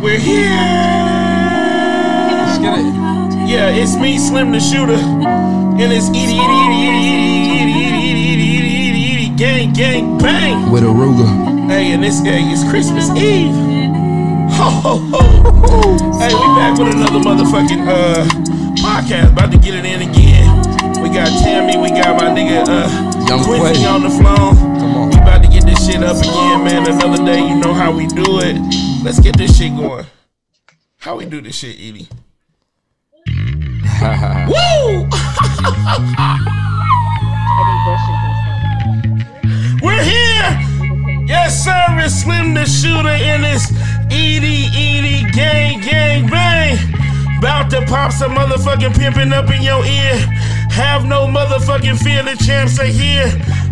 We're here. Let's get it. Yeah, it's me, Slim the Shoota, and it's Eaddy, Eaddy, Eaddy, Eaddy, Eaddy, Eaddy, Eaddy, Eaddy, Eaddy, Eaddy, gang, gang, bang. With a Ruger. Hey, and this hey, it's Christmas Eve. Ho ho ho. Hey, we back with another motherfucking uh podcast. About to get it in again. We got Tammy, we got my nigga uh Young Quincy on the phone. Come on. We about to get this shit up again, man. Another day, you know how we do it. Let's get this shit going. How we do this shit, Eaddy? Woo! We're here! Yes, sir, it's Slim the Shoota in this Eaddy Eaddy Gang Gang Bang. About to pop some motherfucking pimping up in your ear. Have no motherfucking fear, the champs are here.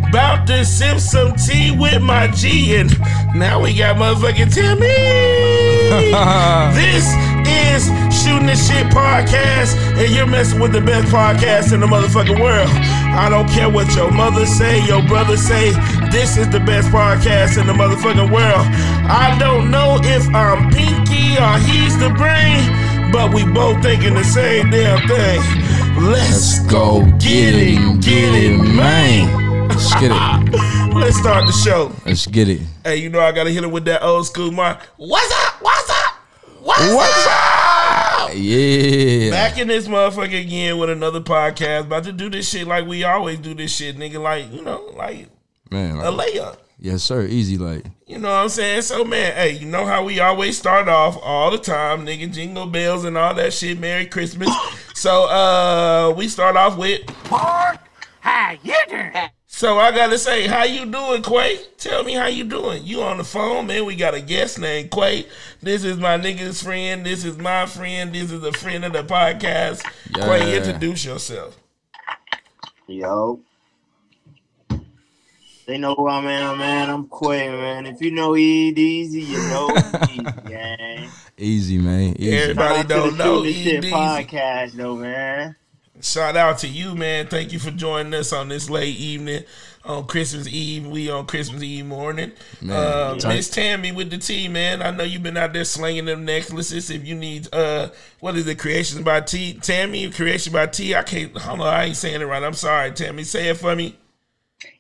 About to sip some tea with my G and now we got motherfucking Timmy. this is Shooting the Shit Podcast, and you're messing with the best podcast in the motherfucking world. I don't care what your mother say, your brother say, this is the best podcast in the motherfucking world. I don't know if I'm Pinky or he's the brain, but we both thinking the same damn thing. Let's, Let's go get it, get it, man. Let's get it. Let's start the show. Let's get it. Hey, you know I gotta hit it with that old school mark. What's up? What's up? What's, What's up? Yeah. Back in this motherfucker again with another podcast. About to do this shit like we always do this shit, nigga. Like, you know, like Man. a layup. yes, sir. Easy like. You know what I'm saying? So, man, hey, you know how we always start off all the time, nigga, jingle bells and all that shit. Merry Christmas. So, uh, we start off with. How you doing? So I gotta say, how you doing, Quay? Tell me how you doing. You on the phone, man? We got a guest named Quay. This is my nigga's friend. This is my friend. This is a friend of the podcast. Quay, introduce yourself. Yo. They know who I'm in, man. I'm Quay, man. If you know Ed Easy, you know Easy, gang. Easy, man. Easy. Everybody Shout out to don't know Shooting E. Shit podcast, though, man. Shout out to you, man. Thank you for joining us on this late evening on Christmas Eve. We on Christmas Eve morning. Man, um. Miss Tammy with the T, man. I know you've been out there slinging them necklaces. If you need, uh, what is it? Creations by T. Tammy, Creation by T. I can't. Hold on, I ain't saying it right. I'm sorry, Tammy. Say it for me.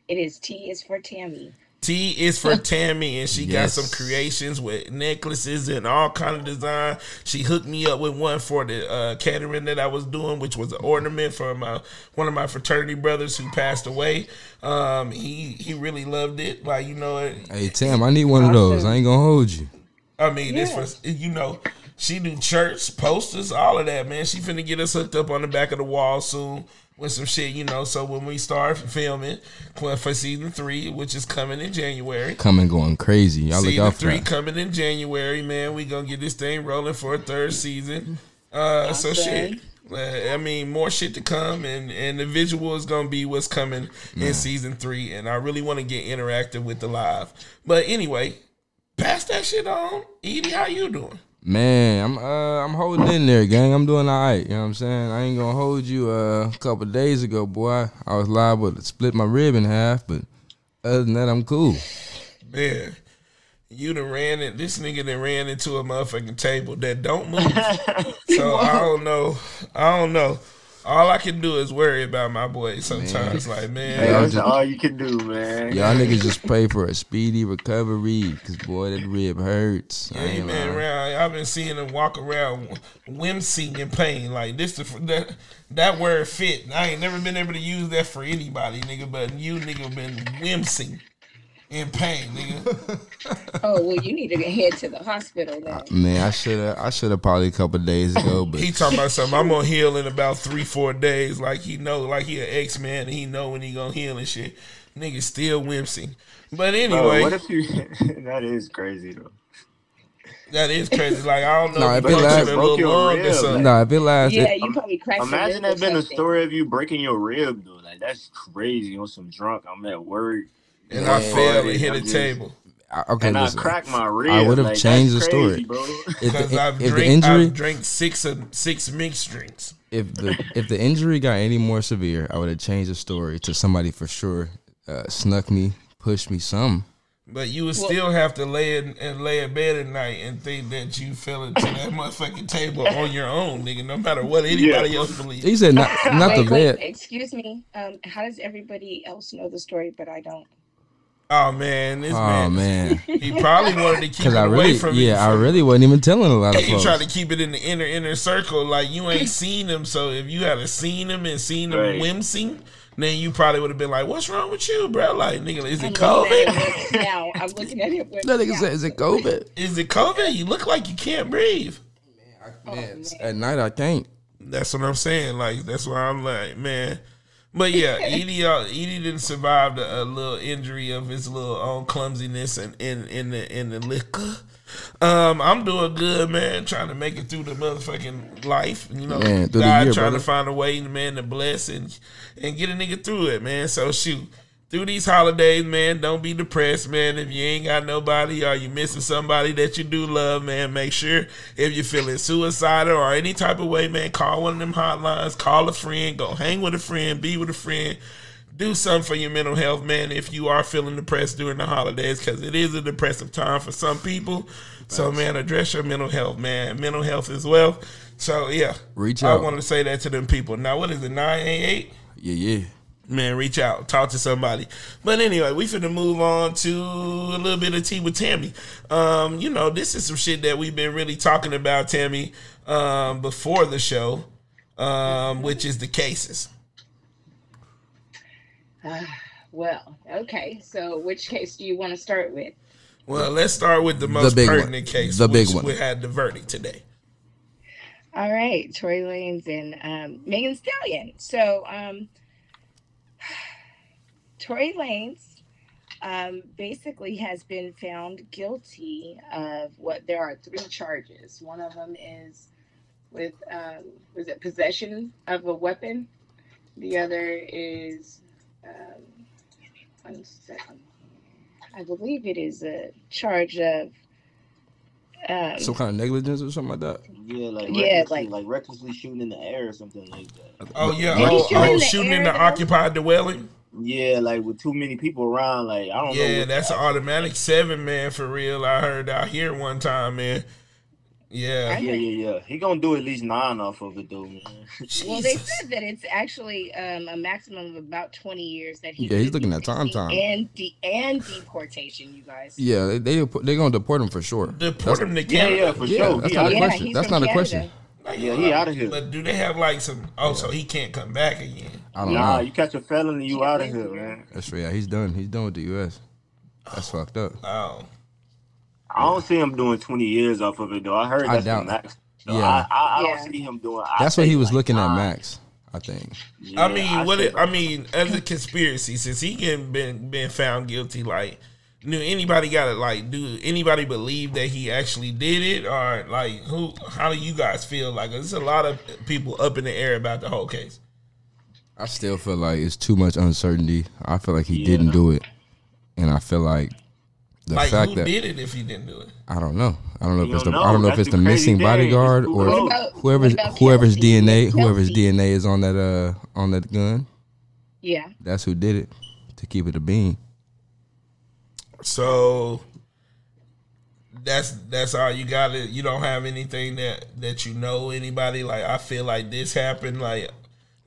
It is T is for Tammy. T is for Tammy, and she got some creations with necklaces and all kind of design. She hooked me up with one for the uh, catering that I was doing, which was an ornament for my one of my fraternity brothers who passed away. Um, he he really loved it. Like you know, it, Hey, Tam, I need one of those. I ain't gonna hold you. I mean, this Yeah. was you know, she do church posters, all of that, man. She finna get us hooked up on the back of the wall soon with some shit, you know. So when we start filming for for season three, which is coming in January. Coming going crazy. Y'all look Season out for three that. coming in January, man. We gonna get this thing rolling for a third season. Uh, so shit. Uh, I mean, more shit to come, and and the visual is gonna be what's coming in season three. And I really want to get interactive with the live. But anyway, pass that shit on. Eaddy, how you doing? Man, I'm uh I'm holding in there, gang. I'm doing all right. You know what I'm saying? I ain't gonna hold you. Uh, a couple days ago, boy, I was liable to split my rib in half, but other than that, I'm cool. Man, you done ran it. This nigga done ran into a motherfucking table that don't move. so I don't know. I don't know. All I can do is worry about my boy sometimes. Like, man, Hey, Y'all that's all you can do, man. Y'all niggas just pray for a speedy recovery, cause boy, that rib hurts. I Yeah, he ain't been around. I've been seeing him walk around whimsy and pain. Like this, the, that that word fit. I ain't never been able to use that for anybody, nigga. But you, nigga, been whimsy in pain, nigga. Oh well, you need to head to the hospital then. Man, I should have. I should have probably a couple days ago, but He talking about something. I'm gonna heal in about three, four days. Like he know, like he an X man, and he know when he gonna heal and shit. Nigga still whimsy. But Bro, anyway, what if you? that is crazy though. that is crazy. Like I don't know Nah, if if it broke lasts- Broke your lung or rib, something. nah, if it lasts, Yeah, it, you probably cracked. your Imagine that been a story of you breaking your rib though. Like that's crazy on some drunk. I'm at work And I fell and hit a table. I- okay, and I cracked my rib. I would've like, changed the crazy, story. If Because the, I've if the drink, injury, I've drank six of six mixed drinks. if the if the injury got any more severe, I would have changed the story to somebody for sure uh, snuck me, pushed me, some. But you would still have to lay in and lay in bed at night and think that you fell into that motherfucking table on your own, nigga. No matter what anybody else believes. He said not not the wait, wait, bed. excuse me. Um, how does everybody else know the story, but I don't? Oh man, this Oh man, man, he probably wanted to keep it because I away really, from you. yeah, I really wasn't even telling a lot of He folks. tried to keep it in the inner inner circle, like you ain't seen him. So if you had seen him and seen him Right. wincing, then you probably would have been like, "What's wrong with you, bro? Like, nigga, is it COVID? it now I'm looking at it with That nigga said, "Is it COVID?" Is it COVID? You look like you can't breathe." Oh, Man, man. at night I can't. That's what I'm saying. Like that's why I'm like, man. But yeah, Eaddy, uh, Eaddy didn't survive a, a little injury of his little own clumsiness and in in the in the liquor. Um, I'm doing good, man. Trying to make it through the motherfucking life. You know, Man, through the God year, trying brother. to find a way, man, to bless and and get a nigga through it, man. So shoot. Through these holidays, man, don't be depressed, man. If you ain't got nobody or you missing somebody that you do love, man, make sure if you're feeling suicidal or any type of way, man, call one of them hotlines, call a friend, go hang with a friend, be with a friend, do something for your mental health, man. If you are feeling depressed during the holidays, because it is a depressive time for some people. So, man, address your mental health, man. Mental health as well. So, yeah, Reach out. I wanted to say that to them people. Now, what is it? Nine eight eight Yeah, yeah. Man, reach out, talk to somebody. But anyway, we finna move on to a little bit of tea with Tammy. Um, you know, this is some shit that we've been really talking about, Tammy, um, before the show, um, which is the cases. Well, okay. So, which case do you want to start with? Well, let's start with the most big one. pertinent case, The big one. we had the verdict today. All right, Tory Lanez and um, Megan Stallion. So, um, Tory Lanez um, basically has been found guilty of what there are three charges. One of them is with um, was it possession of a weapon. The other is um, one second. I believe it is a charge of um, Some kind of negligence or something like that. Yeah, like Yeah, recklessly, like- like, recklessly shooting in the air or something like that. Oh yeah, Did he oh, shoot oh, in the shooting in the occupied dwelling. Yeah, like with too many people around, like I don't know. Yeah, that's an automatic seven, man. For real, I heard out here one time, man. Yeah, Yeah, yeah, yeah. He gonna do at least nine off of it though, man. Well, they said that it's actually um, a maximum of about 20 years that he Yeah, he's looking at time, time. and de- and deportation. You guys. Yeah, they they they gonna deport him for sure. deport him to Yeah, Canada. yeah, for Yeah, sure. that's He not a outta Yeah, here. question. That's from not a Canada. question. Yeah, he out of here. But do they have like some? Oh, so he can't come back again. I don't Nah, know. you catch a felony, you out of here, man. That's right. Yeah, he's done. He's done with the U.S. That's oh, fucked up. Oh, I don't see him doing twenty years off of it though. I heard I that's doubt- the max. So yeah. I, I, I Yeah. don't see him doing. I That's what he was like looking at. Max. I think. Yeah, I mean, what? It, I mean, as a conspiracy, since he getting been been found guilty, like, do anybody got to like? Do anybody believe that he actually did it, or like, who? How do you guys feel? Like, there's a lot of people up in the air about the whole case. I still feel like it's too much uncertainty. I feel like he Yeah. didn't do it, and I feel like the like, fact who that did it if he didn't do it? I don't know. I don't know if it's the don't I don't know know. if it's the the missing thing. bodyguard or What about- whoever's what about whoever's Kelsey? DNA Kelsey? whoever's DNA is on that uh on that gun. Yeah. That's who did it to keep it a bean. So that's that's all you got. to You don't have anything that that you know anybody like. I feel like this happened. Like,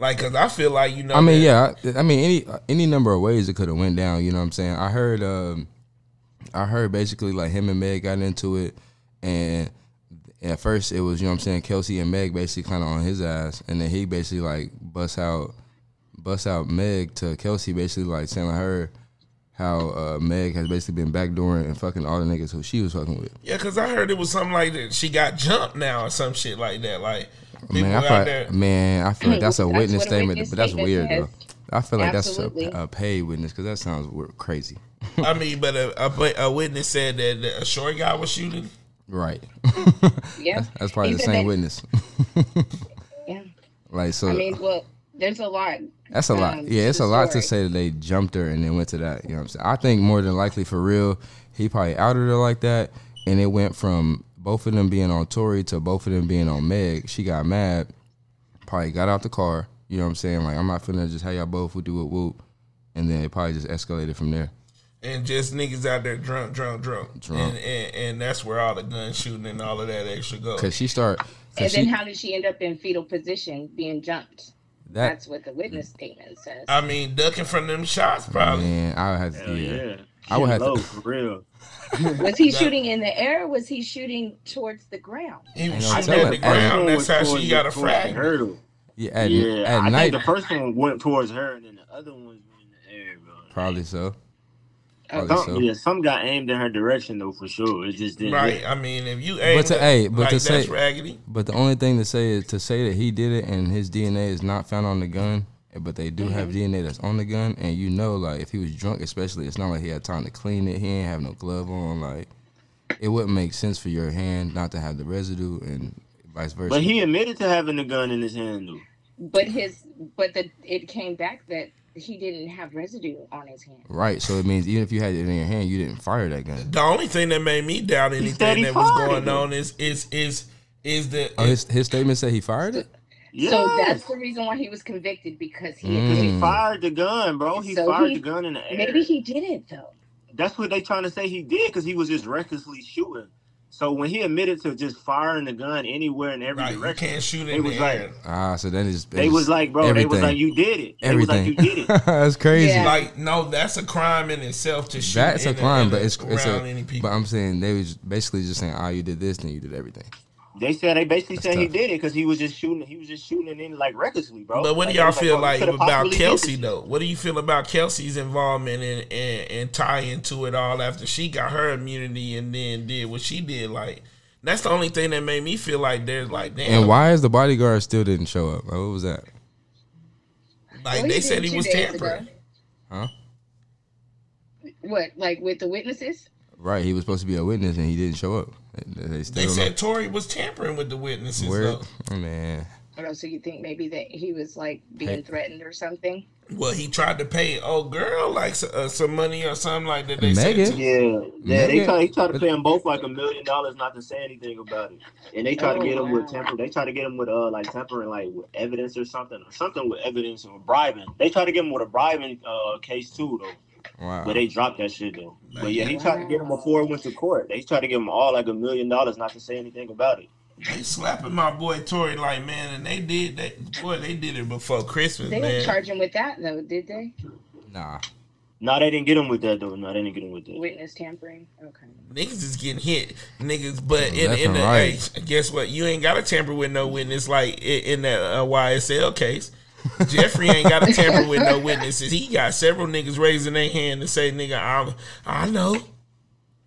like because I feel like you know. I mean, yeah. I, I mean, any any number of ways it could have went down. You know what I'm saying? I heard, um, I heard basically like him and Meg got into it, and at first it was you know what I'm saying Kelsey and Meg basically kind of on his ass, and then he basically like bust out, bust out Meg to Kelsey, basically like telling her how uh, Meg has basically been backdooring and fucking all the niggas who she was fucking with. Yeah, because I heard it was something like that. She got jumped now or some shit like that. Like people Man, I out feel there. like, man, I feel like that's a That's witness a statement, witness but that's weird says. though. I feel like Absolutely. that's a, a paid witness because that sounds crazy. I mean, but a, a, a witness said that a short guy was shooting. Right. Yeah. That's probably He the same that- witness. Yeah. like so I mean, well, there's a lot. that's a lot. um, Yeah, it's the a lot to say that they jumped her and then went to that. You know what I'm saying? I think more than likely for real, he probably outed her like that and it went from both of them being on Tory to both of them being on Meg. She got mad, probably got out the car. You know what I'm saying? Like I'm not finna just have y'all both whoop do a whoop, and then it probably just escalated from there. and just niggas out there drunk, drunk, drunk, Drunk. And, and and that's where all the gun shooting and all of that extra goes. Cause she start. And then she, how did she end up in fetal position being jumped? that That's what the witness statement says. I mean, ducking from them shots, probably. man, I would have Hell to. Yeah. yeah. I would Get have to- low, for real. was he shooting in the air or was he shooting towards the ground? He was Ain't shooting at the Hey. ground. That's how she the- got a towards frag. hurdle. Yeah, at, yeah, at I night, think the first one went towards her, and then the other one was in the air, bro. probably so. Probably Some, so. yeah, some got aimed in her direction though, for sure. It just didn't. Right. hit. I mean, if you aim, to- hey, but like to that's say- raggedy. But the only thing to say is to say that he did it and his DNA is not found on the gun, but they do have mm-hmm. DNA that's on the gun, and you know, like if he was drunk, especially, it's not like he had time to clean it. He ain't have no glove on. Like it wouldn't make sense for your hand not to have the residue, and vice versa. But he admitted to having the gun in his hand though. But his but the it came back that he didn't have residue on his hand. right, so it means even if you had it in your hand, you didn't fire that gun. The only thing that made me doubt anything that was going it. on is is is is the Oh, his his statement said he fired it. Yeah. So that's the reason why he was convicted because he Because he Mm. fired the gun, bro. He So fired he- the gun in the air. maybe he did it though. That's what they trying to say he did because he was just recklessly shooting. So when he admitted to just firing the gun anywhere in every like you direction, can't shoot It in was the like- air. Ah, so then it's they was like, bro, they was like, you did it. They was everything. like, you did it. that's crazy. Yeah. Like no, that's a crime in itself to shoot. That's a crime, in but it's it's around a. any people. But I'm saying they was basically just saying, "Ah, you did this, then you did everything." They said they basically That's said he did it because he was just shooting. He was just shooting it in like recklessly, bro. But what do y'all they feel bro, you like about Kelsey though? What do you feel about Kelsey's involvement and and, and tie into it all after she got her immunity and then did what she did? Like that's the only thing that made me feel like there's like damn. And why is the bodyguard still didn't show up? Like, what was that? Like Well, they said he was tampering. ago. Huh? What, like with the witnesses? Right, he was supposed to be a witness and he didn't show up. They, they They said Tory was tampering with the witnesses. know where. Though. Oh, man, Oh, so you think maybe that he was like being Hey. threatened or something? Well, he tried to pay old girl like uh, some money or something like that. They Megan? said to- Yeah, yeah. They tried. He tried to pay them both like a million dollars not to say anything about it, and they tried Oh, to get him with wow. temper. They tried to get him with uh like tampering like with evidence or something, or something with evidence or bribing. They tried to get him with a bribing uh case too though, wow. but they dropped that shit though. But yeah, he tried to get him before it went to court. They tried to give him all like a million dollars not to say anything about it. They slapping my boy Tory like man, and they did that. Boy, they did it before Christmas, They didn't charge him with that though, did they? Nah, No, they didn't get him with that though. No, they didn't get him with that. Witness tampering. Okay. Niggas is getting hit, niggas. But in, Left in the right. hey, guess what? You ain't got to tamper with no witness like i- in that uh, YSL case. Jeffery ain't got to tamper with no witnesses. He got several niggas raising their hand to say, "Nigga, I, I know,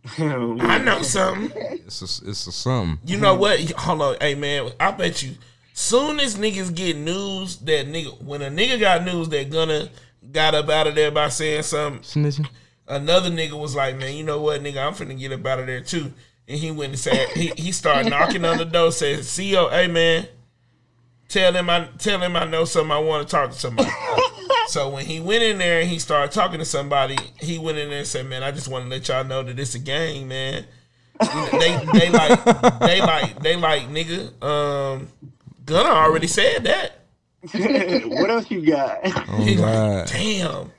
I know something." it's a, it's a something. You know what? Hold on, hey man, I bet you. Soon as niggas get news that nigga, when a nigga got news that Gunna got up out of there by saying something, Snitching. another nigga was like, man, you know what, nigga, I'm finna get up out of there too. And he went and said, he, he started knocking on the door, said, CEO, hey man, tell him I tell him I know something, I want to talk to somebody. so when he went in there and he started talking to somebody, he went in there and said, man, I just want to let y'all know that it's a game, man. You know, they they like they like they like nigga. Um, Gunna already said that. what else you got? Oh He like, damn.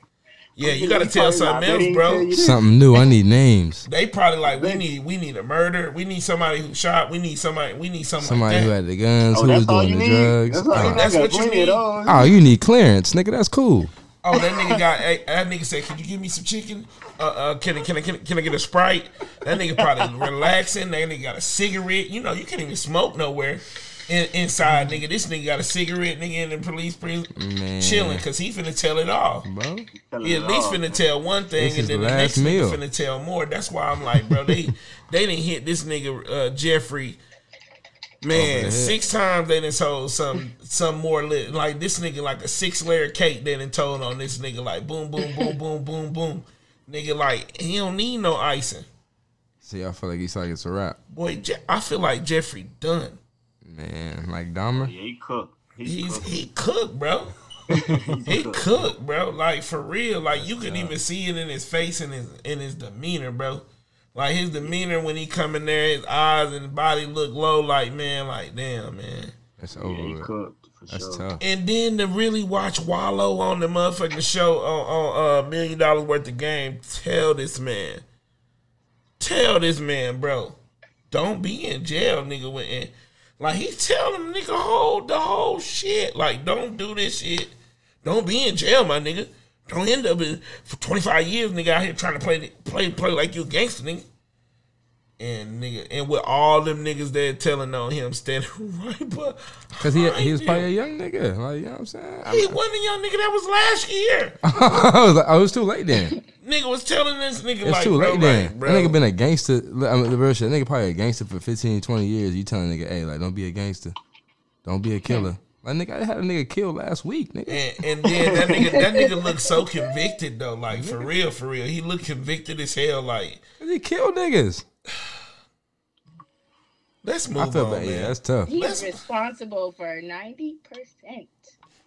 Yeah, you got to tell probably something else, bro. tell you this. something new. I need names. They probably like we need we need a murder. We need somebody who shot. We need somebody. We need somebody. Somebody like who had the guns, Oh, who was doing the need. drugs. That's, all, Oh. That's what you need. of those. Oh, you need clearance, nigga. That's cool. Oh, that nigga got hey, that nigga said, "Can you give me some chicken? Uh, uh, can I can I can I, can I get a sprite?" That nigga probably relaxing. That nigga got a cigarette. You know, you can't even smoke nowhere. In, inside, nigga, this nigga got a cigarette, nigga, in the police prison, Man. chilling, cause he finna tell it all. Bro, Telling He at least all. finna tell one thing, This and then the the next meal. nigga finna tell more. That's why I'm like, bro, they they didn't hit this nigga uh, Jeffery. Man, six times they done told some some more lit like this nigga like a six layer cake they done told on this nigga like boom boom boom boom boom boom. Nigga like he don't need no icing. see, I feel like he's like it's a wrap, Boy, Je- I feel like Jeffery done. Man. Like Dahmer. Yeah, he cooked. He's, He's cooked. he cooked, bro. He cooked, bro. Like for real. Like you can even see it in his face and his in his demeanor, bro. Like his demeanor when he come in there, his eyes and body look low. Like man, like damn, man. It's Yeah, over. he cooked for for That's sure. tough. And then to really watch Wallo on the motherfucking show on, on uh, Million Dollaz Worth of Game, tell this man, tell this man, bro, don't be in jail, nigga. When, and, like he telling the nigga hold the whole shit. Like don't do this shit. Don't be in jail, my nigga. Don't end up in, for 25 years, nigga, out here trying to play play play like you a gangster, nigga. And nigga, and with all them niggas that telling on him standing right, but Cause he he was probably a young nigga. Like you know what I'm saying. He wasn't a young nigga. That was last year. I was like, oh, it was too late then. nigga was telling this nigga It's like, too bro, late then. like, bro. That nigga been a gangster. I mean, the real shit. That nigga probably a gangster for 15, 20 years. You telling nigga, hey, like, don't be a gangster. Don't be a killer. Like, nigga, I had a nigga killed last week, nigga. and, and then that nigga, that nigga looked so convicted though, like for real, for real. He looked convicted as hell. Like, He killed niggas. let's move I feel on, bad. man. Yeah, that's tough. He's Let's- responsible for ninety percent.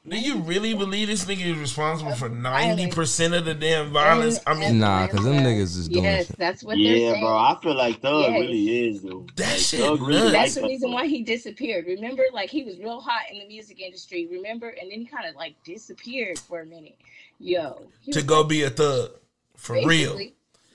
Do you really believe this nigga is responsible for ninety percent of the damn violence? I mean, nah, because them niggas is doing Yes, shit. that's what they're Yeah, saying. bro. I feel like Thug Yes. really is though. That Like, shit Thug nuts. That's the reason why he disappeared. Remember, like he was real hot in the music industry. Remember, and then he kind of like disappeared for a minute. Yo, to go like, be a thug for real.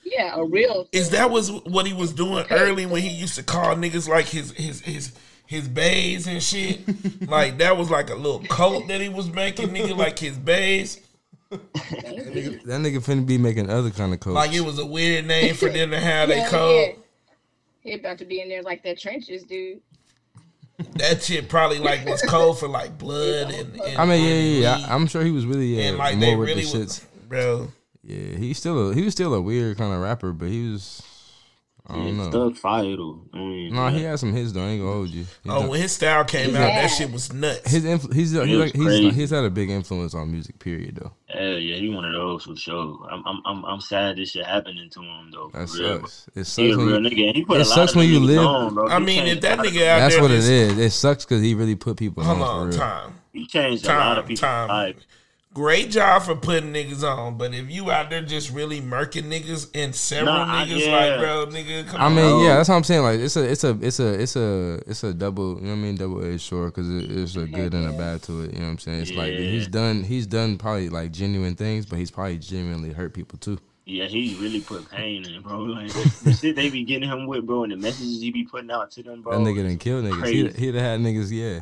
Basically- Yeah, a real. Is that was what he was doing early when he used to call niggas like his his his his bays and shit? like that was like a little cult that he was making, nigga, like his bays. Maybe. That nigga finna be making other kind of codes. Like it was a weird name for them to have they Hell code. yeah. He about to be in there like that trenches, dude. That shit probably like was code for like blood and, and I mean, yeah, and yeah, yeah. weed. I, am sure he was really yeah and uh, like more they with really the was, shits. bro. Yeah, he's still a he was still a weird kind of rapper, but he was I don't Yeah, know. Thug fire though. I mean, No, he had some hits though. I ain't gonna hold you. He Oh, done- when his style came He's out, that shit was nuts. his influ- he's he's, like, he's he's had a big influence on music. Period, though. Hell yeah, he one of those for sure. I'm I'm I'm, I'm sad this shit happening to him though. That real. sucks. It sucks a when real you, nigga. He put it sucks when you live- On. I He mean, if that a lot of- nigga out that's there, what it just- It sucks because he really put people Hold on on, for real. time. he changed a lot Time, of people's time. life. Great job for putting niggas on, but if you out there just really murking niggas and several Nah, niggas, yeah. like bro, nigga, come I on. mean, No. yeah, that's what I'm saying. Like, it's a, it's a, it's a, it's a, it's a double. You know what I mean? Double edged sword because it, it's a good and a bad to it. You know what I'm saying? It's like he's done, he's done probably like genuine things, but he's probably genuinely hurt people too. Yeah, he really put pain in, bro. Like the shit they be getting him with, bro, and the messages he be putting out to them, bro. that nigga done killed niggas. He, crazy. he'd have had niggas. Yeah,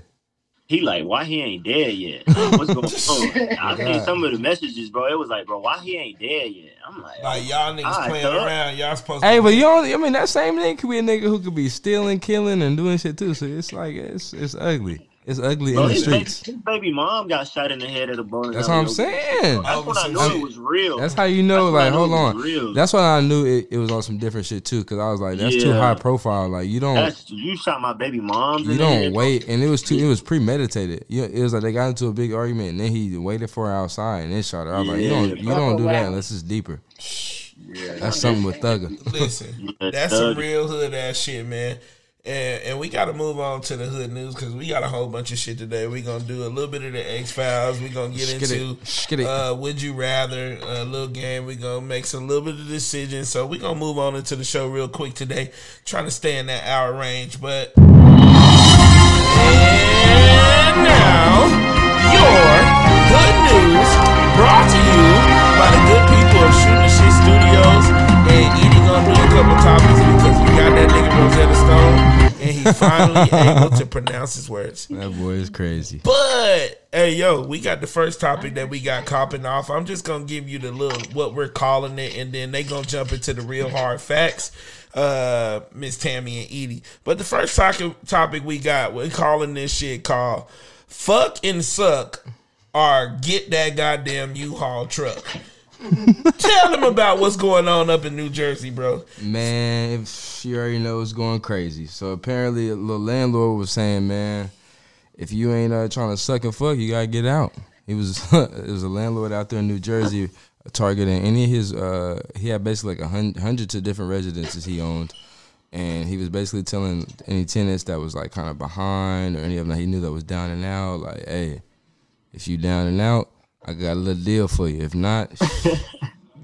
He like, why he ain't dead yet? Like, what's going on? I seen some of the messages, bro. It was like, bro, why he ain't dead yet? I'm like, Like y'all niggas Alright, playing thug. around, y'all supposed Hey, to. but you don't. I mean, that same nigga could be a nigga who could be stealing, killing, and doing shit too. So it's like it's it's ugly. It's ugly bro, in the his, baby, streets. his baby mom got shot in the head at a bowling That's what I'm saying. That's when I knew shit. it was real. That's how you know. That's Like, hold on. real. That's when I knew it, it was on some different shit too. Because I was like, that's too high profile. Like, you don't. That's you shot my baby mom. you in don't head, bro. wait, and it was too. It was premeditated. You, it was like they got into a big argument, and then he waited for her outside and then shot her. I was like, you don't, you don't do that unless it's deeper. Yeah, That's something with Thugger. Listen, Yeah, that's some real hood ass shit, man. And and we got to move on to the hood news because we got a whole bunch of shit today. We gonna do a little bit of the X Files. We gonna get Skid into it. uh, would you rather a little game. We gonna make some little bit of decisions. So we gonna move on into the show real quick today, trying to stay in that hour range. But and now your good news brought finally able to pronounce his words. That boy is crazy. But hey, yo, we got the first topic that we got copping off. I'm just gonna give you the little what we're calling it, and then they gonna jump into the real hard facts. Uh, Miss Tammy and Eaddy. But the first topic topic we got, we're calling this shit called "Fuck and Suck" or "Get That Goddamn U-Haul Truck." Tell them about what's going on up in New Jersey, bro. Man, you already know it's going crazy. So apparently, a little landlord was saying, man, if you ain't uh, trying to suck and fuck, you gotta get out. He was it was a landlord out there in New Jersey targeting any of his. Uh, he had basically like a hun- hundreds of different residences he owned, and he was basically telling any tenants that was like kind of behind or any of them that he knew that was down and out, like, hey, if you down and out, I got a little deal for you. If not,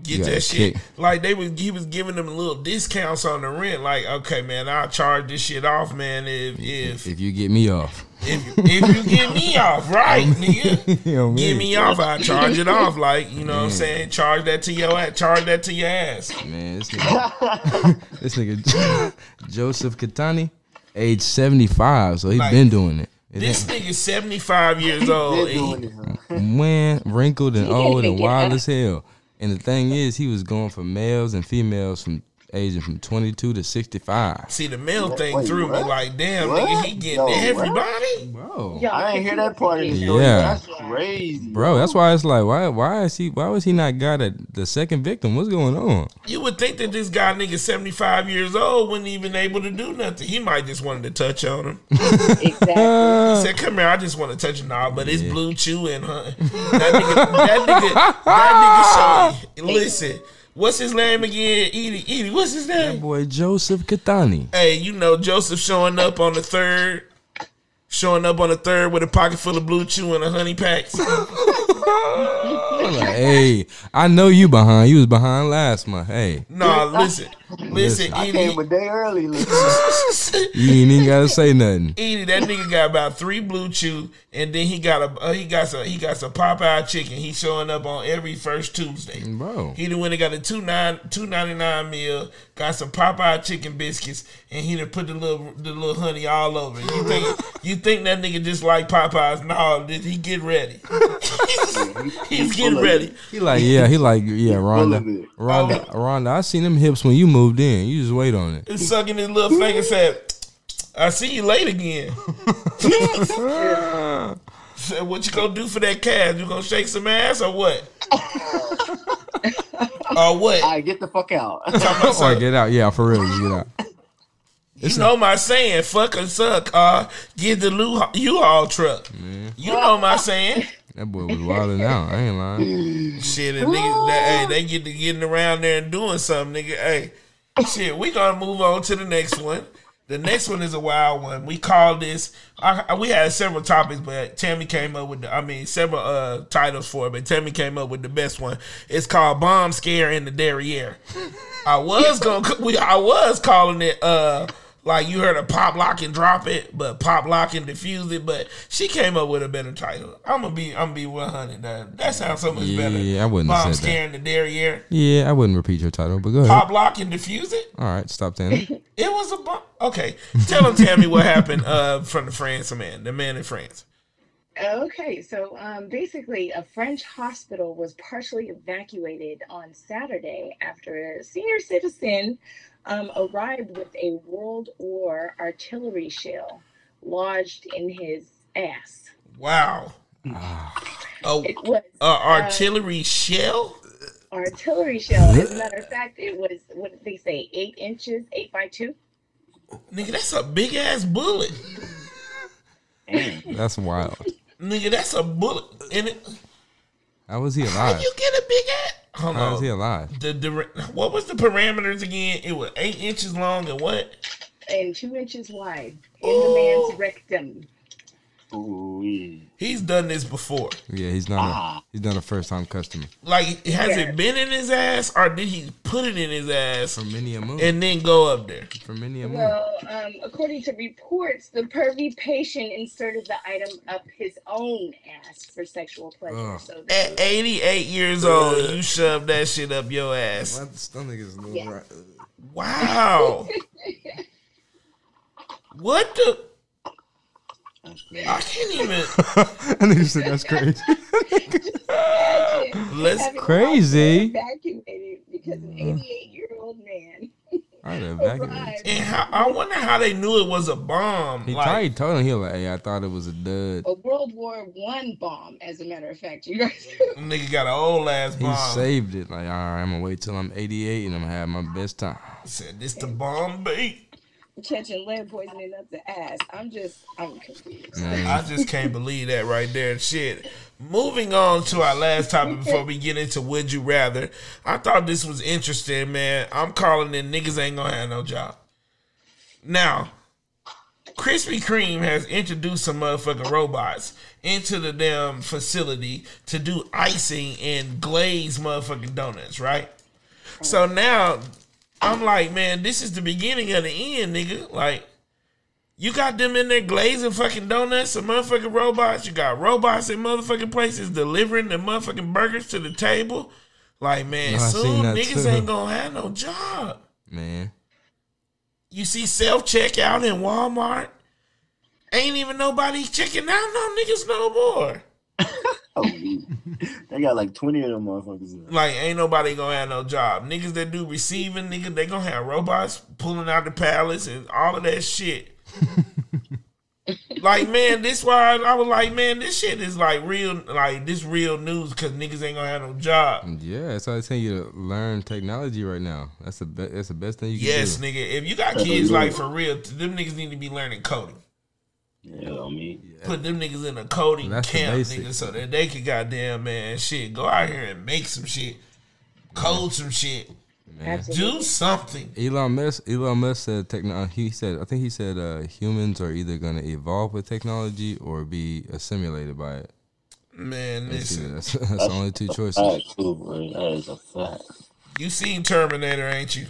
Get You that shit. kick. Like they was he was giving them little discounts on the rent. Like, okay, man, I'll charge this shit off, man, if if If you get me off, if, if you get me off, right, nigga. you Get me. me off, I charge it off. Like, you know what I'm saying? Charge that to your ass. Charge that to your ass. Man, this nigga, this nigga Joseph Katani, age seventy five, so he Like, been doing it. It This ain't- nigga 75 years old. They're doing and it, huh? man, wrinkled and old and wild as hell. And the thing is, he was going for males and females from aging from twenty two to sixty five. See, the male thing Wait, threw me like, damn, What? nigga, he getting Yo, what? everybody? Bro, Yo, I ain't hear that part of the story. Yeah. That's crazy. bro, that's why it's like, why, why is he, why was he not got at the second victim? What's going on? You would think that this guy, nigga, 75 years old, wasn't even able to do nothing. He might just wanted to touch on him. exactly. He said, "Come here, I just want to touch your knob, but it's blue chewing, huh? That nigga, that nigga, that nigga. Show, listen, what's his name again? Eaddy, Eaddy, what's his name? That boy Joseph Katani. Hey, you know Joseph showing up on the third, showing up on the third with a pocket full of BlueChew and a honey packs. I'm like, hey, I know you behind. You was behind last month. Hey, Nah, listen, listen, I Eaddy, came a day early. You ain't even gotta say nothing. Eaddy, that nigga got about three BlueChew, and then he got a uh, he got some he got some Popeye chicken. He showing up on every first Tuesday. Bro, He done went and got a two nine two ninety nine meal, got some Popeye chicken biscuits, and he done put the little the little honey all over. You think you think that nigga just like Popeyes? No, did he get ready? He's getting ready. he like, yeah, he like, yeah, Rhonda. Rhonda, Rhonda. I seen them hips when you moved in. You just wait on it. He's sucking his little finger. Said, "I see you late again." Said, what you gonna do for that cash? You gonna shake some ass or what? or what? I get the fuck out. Talking about Or get out, yeah, for real, just get out. You know my saying, fuck or suck, uh, get the Lu- U-Haul truck. man. You know my saying. That boy was wilding out. I ain't lying. Shit, a nigga, that, hey, they get to getting around there and doing something, nigga. Hey, shit, we gonna move on to the next one. The next one is a wild one. We call this. I, we had several topics, but Tammy came up with. The, I mean, several uh, titles for it, but Tammy came up with the best one. It's called "Bomb Scare in the Derriere." I was gonna. We, I was calling it. uh like you heard a pop lock and drop it, but pop lock and diffuse it. But she came up with a better title. I'm gonna be. I'm gonna be 100. That, that sounds so much better. Yeah, I wouldn't have Bomb said that. scaring the derriere. Yeah, I wouldn't repeat your title, but go ahead. Pop lock and diffuse it. All right, stop then. It was a bomb. Okay, tell them, Tammy, what happened uh, from the France man, the man in France. Okay, so um, basically, a French hospital was partially evacuated on Saturday after a senior citizen um, arrived with a World War artillery shell lodged in his ass. Wow. A, It was a artillery shell. artillery shell. As a matter of fact, it was what did they say? Eight inches, eight by two. Nigga, that's a big ass bullet. That's wild. Nigga, that's a bullet. In it. How was he alive? How alive? you get a big ass? Hold How was he alive? The, the what was the parameters again? It was eight inches long and what? and two inches wide in Oh. the man's oh. rectum. Ooh. He's done this before. Yeah, he's not. Ah. A, he's not a first time customer. Like, has Yeah. it been in his ass, or did he put it in his ass For many a moon. and then go up there? For many a moon. Well, um, according to reports, the pervy patient inserted the item up his own ass for sexual pleasure. Ugh. So that At 88 years old, you shoved that shit up your ass. My stomach is a little Yeah. right. Wow. what the? That's crazy. I can't even. I think you said that's crazy. Let's. crazy. evacuated because an 88 year old man I'd evacuate. arrived. And how, I wonder how they knew it was a bomb. He Like, probably told him he was like, "Hey, I thought it was a dud." A World War One bomb, as a matter of fact. You guys, nigga got an old ass bomb. He saved it. Like, all right, I'm gonna wait till I'm 88 and I'm gonna have my best time. Said this the bomb bait. Catching lead poisoning up the ass. I'm just, I'm confused. I just can't believe that right there. Shit. Moving on to our last topic before we get into Would You Rather. I thought this was interesting, man. I'm calling it niggas ain't gonna have no job. Now, Krispy Kreme has introduced some motherfucking robots into the damn facility to do icing and glaze motherfucking donuts, right? So now I'm like, man, this is the beginning of the end, nigga. Like, you got them in there glazing fucking donuts and motherfucking robots. You got robots in motherfucking places delivering the motherfucking burgers to the table. Like, man, No, soon niggas too. ain't gonna have no job. Man. You see self checkout in Walmart. Ain't even nobody checking out no niggas no more. They got like twenty of them motherfuckers. in. Like, ain't nobody gonna have no job. Niggas that do receiving, nigga, they gonna have robots pulling out the pallets and all of that shit. like, man, this why I, I was like, man, this shit is like real, like this real news because niggas ain't gonna have no job. Yeah, that's why I tell you to learn technology right now. That's the be- that's the best thing you can Yes, do. nigga. If you got kids, like for real, them niggas need to be learning coding. Yeah, I mean, Put them niggas in a coding That's the camp, basics. nigga, so that they can goddamn man shit go out here and make some shit, code some shit, Absolutely. do something. Elon Musk Elon Musk said techno he said I think he said uh, humans are either gonna evolve with technology or be assimilated by it. Man, Basically, listen, that's, that's the only two choices. fact too. That is a fact. you seen Terminator, ain't you?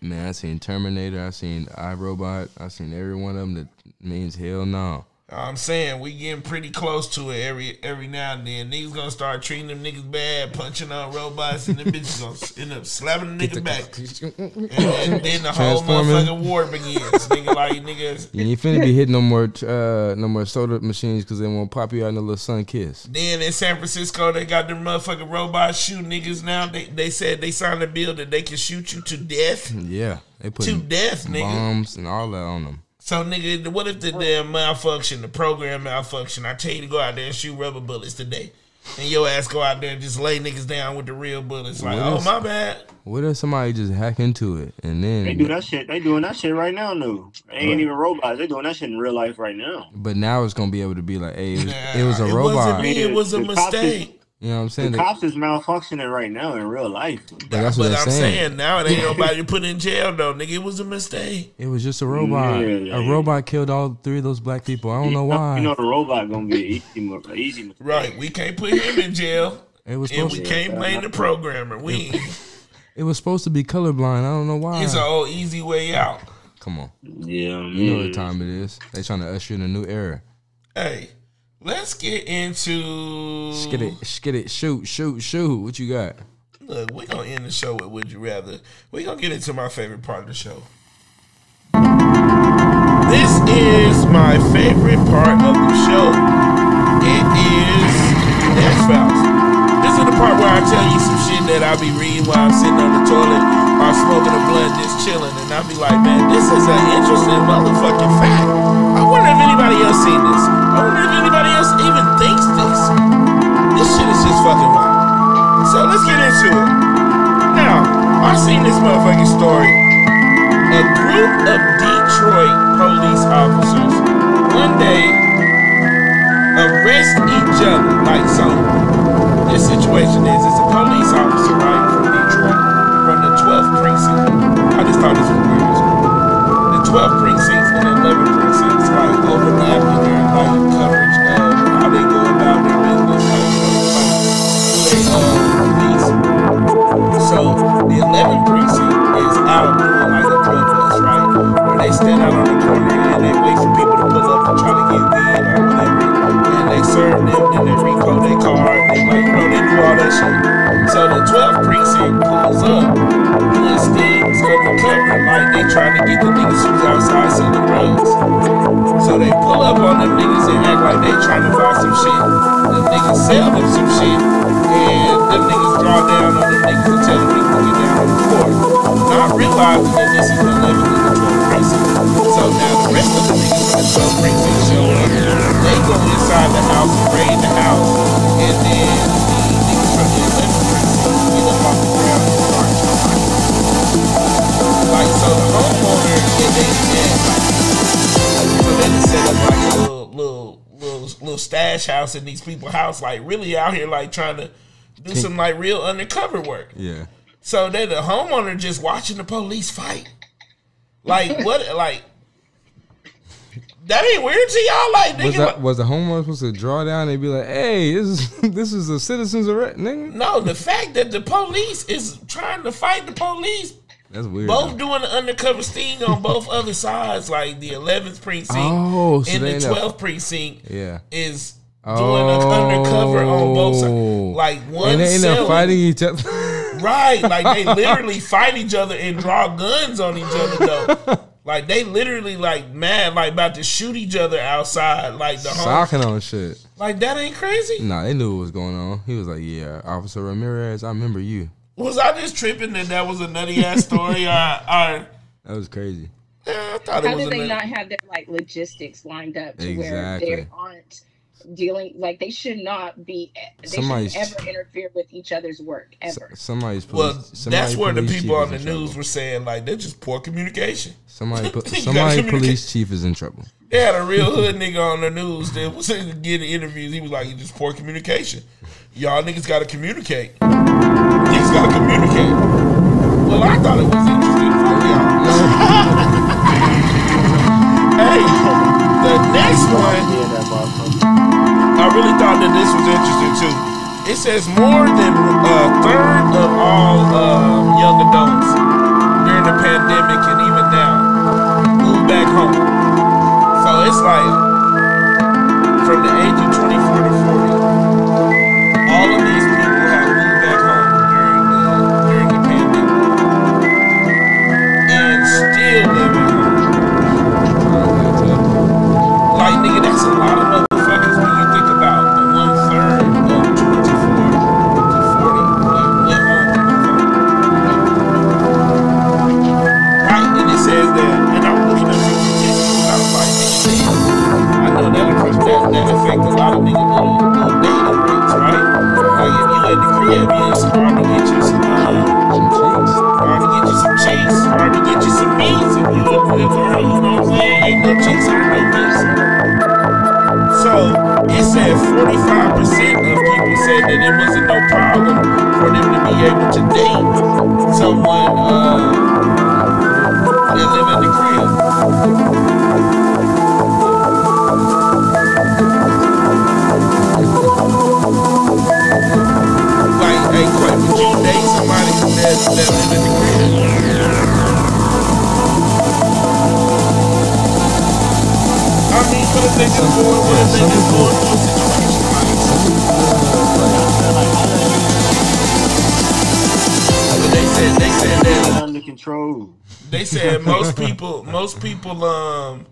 Man, I seen Terminator, I seen iRobot, I seen every one of them that means hell no. I'm saying we getting pretty close to it every every now and then. Niggas gonna start treating them niggas bad, punching on robots, and them bitches gonna end up slapping the nigga back. And, and then the whole motherfucking war begins. nigga, like niggas. You ain't finna be hitting no more uh, no more soda machines because they won't pop you out in a little Sunkist. Then in San Francisco, they got them motherfucking robots shoot niggas now. They they said they signed a bill that they can shoot you to death. Yeah, they put To death, nigga. bombs and all that on them. So nigga, what if the damn malfunction, the program malfunction? I tell you to go out there and shoot rubber bullets today. And your ass go out there and just lay niggas down with the real bullets. Like, What oh is- my bad. What if somebody just hack into it and then They do then? that shit. They doing that shit right now, no. They ain't even robots. They doing that shit in real life right now. But now it's gonna be able to be like, hey, it was, it was a Wasn't robot. me, it was a The cops is- mistake. You know what I'm saying? The cops is malfunctioning right now in real life. But that's what but I'm saying. saying. now it ain't nobody put in jail though, nigga. It was a mistake. It was just a robot. Yeah. A robot killed all three of those black people. I don't know why. You know the robot gonna be an easy, easy mistake. Right. We can't put him in jail. it was And we to, can't blame the programmer. We it was supposed to be colorblind. I don't know why. it's an whole easy way out. Come on, Yeah, you know man. what time it is. They trying to usher in a new era. Hey, let's get into Skid it, skid it, shoot, shoot, shoot. What you got? Look, we're gonna end the show with Would You Rather. We're gonna get into my favorite part of the show. This is my favorite part of the show. It is X Files. This is the part where I tell you some shit that I be reading while I'm sitting on the toilet or smoking a blunt, just chilling, and I be like, man, this is an interesting motherfucking fact. I wonder if anybody else seen this. I wonder if anybody else even thinks this. This shit is just fucking wild. So let's get into it. Now, I've seen this motherfucking story. A group of Detroit police officers one day arrest each other. Like so, this situation is it's a police officer right from Detroit, from the 12th precinct. I just thought this was weird. The 12th precincts and the 11th precincts like overlapping their like coverage of how they go about their business, know, like, who uh, police. So the 11th precinct is out doing like drug bust, right? Where they stand out get the niggas who's outside selling drugs. So they pull up on them niggas and act like they trying to buy some shit. The niggas sell them some shit, and them niggas draw down on them niggas and tell them to get down on the floor. Not realizing that this is the 11th and the 12th. So now the rest of the niggas from the 12th precinct show up. They go inside the house and raid the house, and then the niggas from the 11th precinct get up off the ground and start. Like so, the homeowner and they and so they set up like a little little little little stash house in these people's house, like really out here like trying to do some like real undercover work. Yeah. So they're the homeowner just watching the police fight. Like what? Like That ain't weird to y'all, like Was that was the homeowner supposed to draw down and be like, "Hey, this is this is a citizen's arrest, nigga"? no, the fact that the police is trying to fight the police, That's weird. both doing the undercover sting on both other sides, like the 11th precinct Oh, so and the end up- 12th precinct Yeah. is doing an undercover on both sides. Oh. Like one and they end up fighting each other. Right, like they literally fight each other and draw guns on each other though. Like they literally like mad, like about to shoot each other outside. Like the home, Socking on shit. like that ain't crazy. Nah, they knew what was going on. He was like, "Yeah, Officer Ramirez, I remember you." Was I just tripping that that was a nutty ass story? or, or That was crazy. yeah, I thought it How was do they nutty. not have their like logistics lined up to where Exactly. they aren't dealing like they should not be they Somebody's- shouldn't ever interfere with each other's work S- ever. somebody's police. Well, somebody that's where the people on the news trouble. were saying like they're just poor communication. Somebody, po- You gotta somebody communicate. police chief is in trouble. They had a real hood nigga on the news that was getting interviews. He was like, "It's just poor communication. Y'all niggas got to communicate. Niggas got to communicate." Well, I thought it was interesting. Fuck y'all. hey, the next one. I really thought that this was interesting too. It says more than a third of all uh, young adults during the pandemic and even now move back home. So it's like from the age of 24 to 40, Like nigga, 45% of people said that it wasn't no problem for them to be able to date someone uh, that live at the crib. Like, hey, you date somebody that, live at the crib? I mean, what if they just going, what if they just going said they said that Under control. they said most people most people um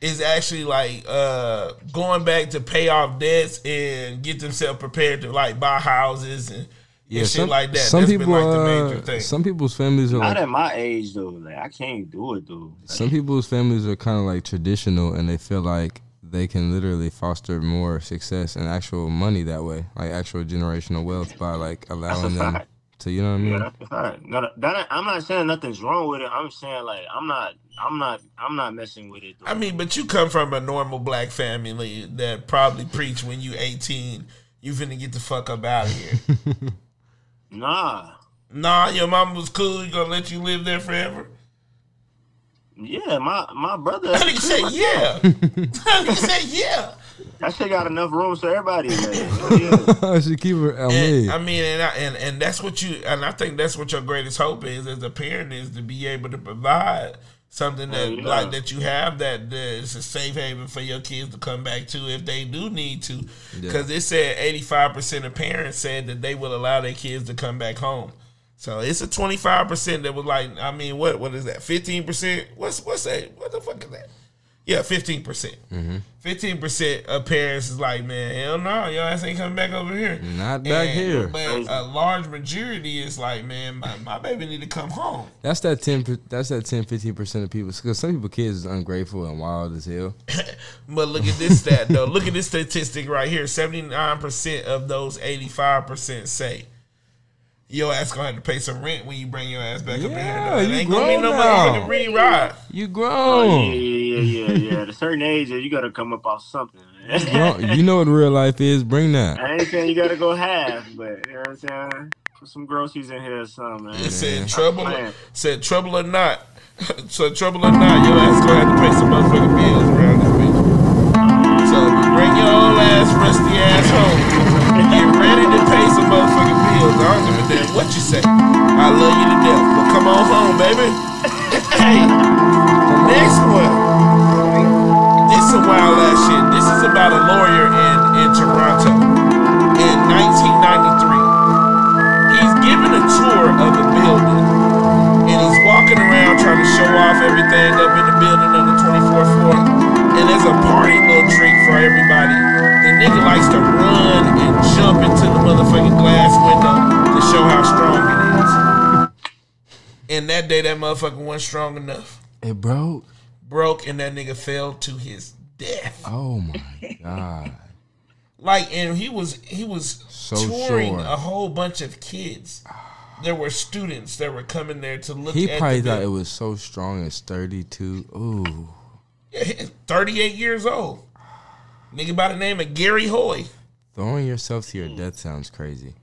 is actually like uh going back to pay off debts and get themselves prepared to like buy houses and, yeah, shit some, like that. Some That's people, been like the major uh, thing. some people's families are Not like, at my age though. Like I can't do it though. Like, some people's families are kind of like traditional, and they feel like they can literally foster more success and actual money that way, like actual generational wealth by like allowing them fact. To, you know what I mean? Yeah, that's a fact. No, that- that- I'm not saying nothing's wrong with it. I'm saying like I'm not, I'm not, I'm not messing with it. Though. I mean, but you come from a normal black family that probably preach when you 18, you finna get the fuck up out of here. nah, nah, your mama was cool, you gonna let you live there forever? yeah, my my brother. That nigga said yeah. That nigga said yeah. That shit got enough rooms for everybody. Like, yeah. I should keep her on And. I mean, and, I, and and that's what you and I think that's what your greatest hope is as a parent is to be able to provide something that Oh, yeah. like that you have that that is a safe haven for your kids to come back to if they do need to. Because it said eighty five percent of parents said that they will allow their kids to come back home. So it's a twenty five percent that was like, I mean, what what is that? Fifteen percent? What's what's that? What the fuck is that? Yeah, fifteen percent. Mm-hmm. Fifteen percent of parents is like, man, hell no, your ass ain't coming back over here. Not back And- here. But a large majority is like, man, my, my baby need to come home. That's that ten. per- That's that 10, 15 percent of people. Because some people kids is ungrateful and wild as hell. But look at this stat though. Look at this statistic right here. Seventy nine percent of those eighty five percent say your ass gonna have to pay some rent when you bring your ass back yeah, up here. Though. It ain't gonna be nobody money to re-ride. You grown. Oh, yeah, yeah, yeah, yeah. At a certain age, you gotta come up off something. you know what real life is. Bring that. I ain't saying you gotta go half, but you know what I'm saying. Put some groceries in here or something. Man. It said trouble. Or, said trouble or not. so trouble or not, your ass gonna have to pay some motherfucking bills around this bitch. So bring your old ass rusty ass home and get ready to pay some motherfucking. I don't give a damn what you say. I love you to death, but come on home, baby. hey, the next one. This is a wild ass shit. This is about a lawyer in, in Toronto in 1993. He's giving a tour of a building and he's walking around trying to show off everything up in the building on the 24th floor. And there's a party little drink for everybody. The nigga likes to run and jump into the motherfucking glass window. And that day, that motherfucker wasn't strong enough. It broke. Broke, and that nigga fell to his death. Oh my god. Like, and he was he was So touring a whole bunch of kids. There were students that were coming there to look. He at probably thought it was so strong as 32. Ooh. Yeah, 38 years old. Nigga by the name of Garry Hoy. Throwing yourself to your death sounds crazy.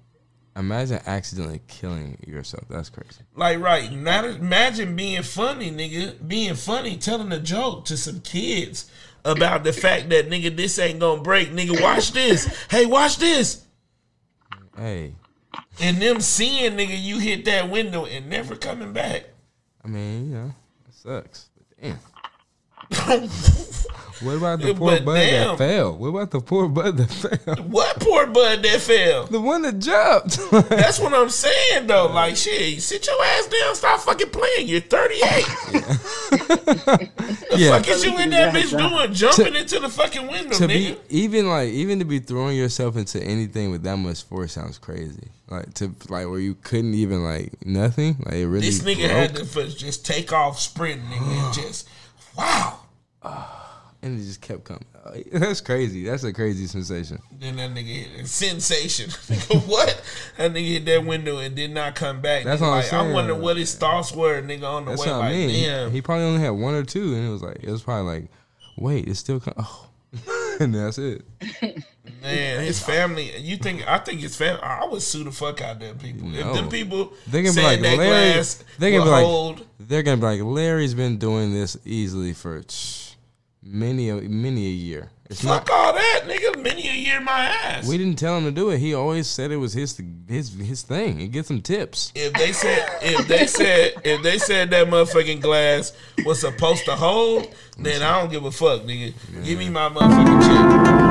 Imagine accidentally killing yourself. That's crazy. Like, right. Not imagine being funny, nigga. Being funny, telling a joke to some kids about the fact that nigga, this ain't gonna break. Nigga, watch this. Hey, watch this. Hey, And them seeing nigga, you hit that window and never coming back. I mean, you know, it sucks. But damn. What about the poor But bud damn. that fell? What about the poor bud that fell? what poor bud that fell? The one that jumped. That's what I'm saying though. Like shit, sit your ass down, stop fucking playing. You're 38. yeah. Fuck is you in that bitch doing? Jumping into the fucking window, to nigga. be even like even to be throwing yourself into anything with that much force sounds crazy. Like to like where you couldn't even like nothing. Like it really. This nigga broke, had to just take off sprinting, nigga, and just wow. Ah. And it just kept coming. That's crazy. That's a crazy sensation. Then that nigga hit sensation. Nigga, what? That nigga hit that window and did not come back. That's nigga, what I'm like, I saying. wonder what his thoughts were, nigga, on the That's way. what Like, I mean. damn, He probably only had one or two, and it was like it was probably like, wait, it's still coming. Oh, and that's it. man, his family. You think? I think his family. I would sue the fuck out of them people. No. If them people They can be like that Larry. They can be like they're gonna be like Larry's been doing this easily for many a many a year. It's not. Fuck all that, nigga. Many a year, my ass. We didn't tell him to do it. He always said it was his his his thing. It gets him tips. if they said if they said if they said that motherfucking glass was supposed to hold, then I don't give a fuck, nigga. Give me my motherfucking check.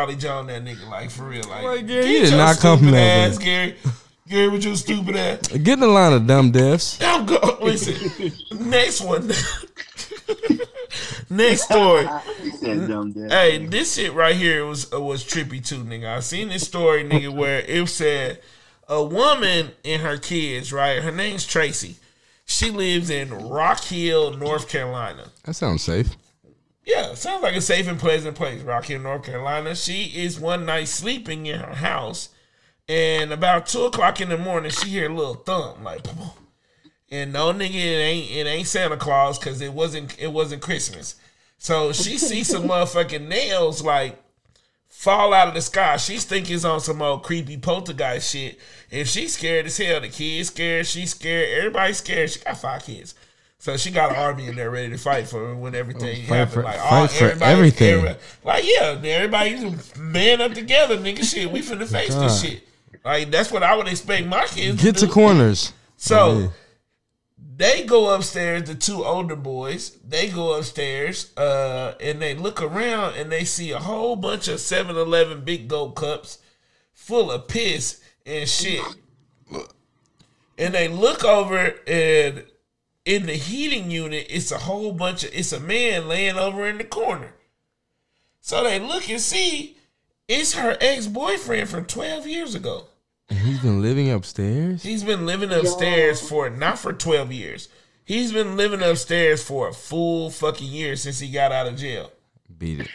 Probably John that nigga like for real, like, Like, Garry, get you did not come from stupid that, ass, Garry. Garry, with your stupid ass. Get in the line of dumb deaths. I'm go. Listen, next one. next story. He said dumb. Hey, this shit right here was uh, was trippy too, nigga. I seen this story, nigga, where it said a woman and her kids, right? Her name's Tracy. She lives in Rock Hill, North Carolina. That sounds safe. Yeah, sounds like a safe and pleasant place, Rock Hill, North Carolina. She is one night sleeping in her house, and about two o'clock in the morning, she hear a little thump, like, boom. and no nigga, it ain't it ain't Santa Claus because it wasn't it wasn't Christmas. So she sees some motherfucking nails like fall out of the sky. She's thinking it's on some old creepy poltergeist shit. If she's scared as hell, the kids scared, she's scared, everybody's scared. She got five kids. So she got an army in there ready to fight for her when everything Fight happened. for- like fight all for everything. everybody- like yeah, everybody's man up together, nigga. Shit, we finna face this shit. Like that's what I would expect my kids Get to to corners. So Yeah. they go upstairs, the two older boys, they go upstairs, uh, and they look around and they see a whole bunch of 7-Eleven big gold cups full of piss and shit. And they look over and in the heating unit, it's a whole bunch of it's a man laying over in the corner. So they look and see it's her ex boyfriend from twelve years ago. And he's been living upstairs. He's been living upstairs for not for twelve years. He's been living upstairs for a full fucking year since he got out of jail. Beat it.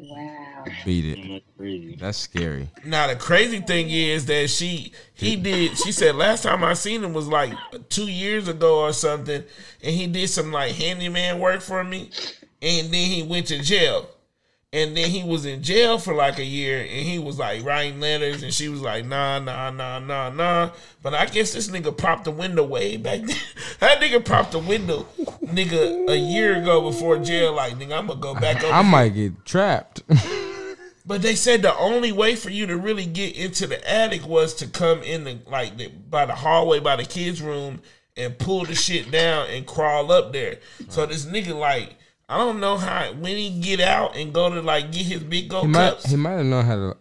Wow. Beat it. That's scary. Now the crazy thing is that she he did she said last time I seen him was like two years ago or something, and he did some like handyman work for me, and then he went to jail. And then he was in jail for like a year and he was like writing letters and she was like, nah, nah, nah, nah, nah. But I guess this nigga propped the window way back then. that nigga propped the window, nigga, a year ago before jail. Like, nigga, I'm gonna go back over I might get trapped. but they said the only way for you to really get into the attic was to come in the like the, by the hallway by the kids' room and pull the shit down and crawl up there. So this nigga like I don't know how when he get out and go to like get his big gold he might. cups. He might have known how to.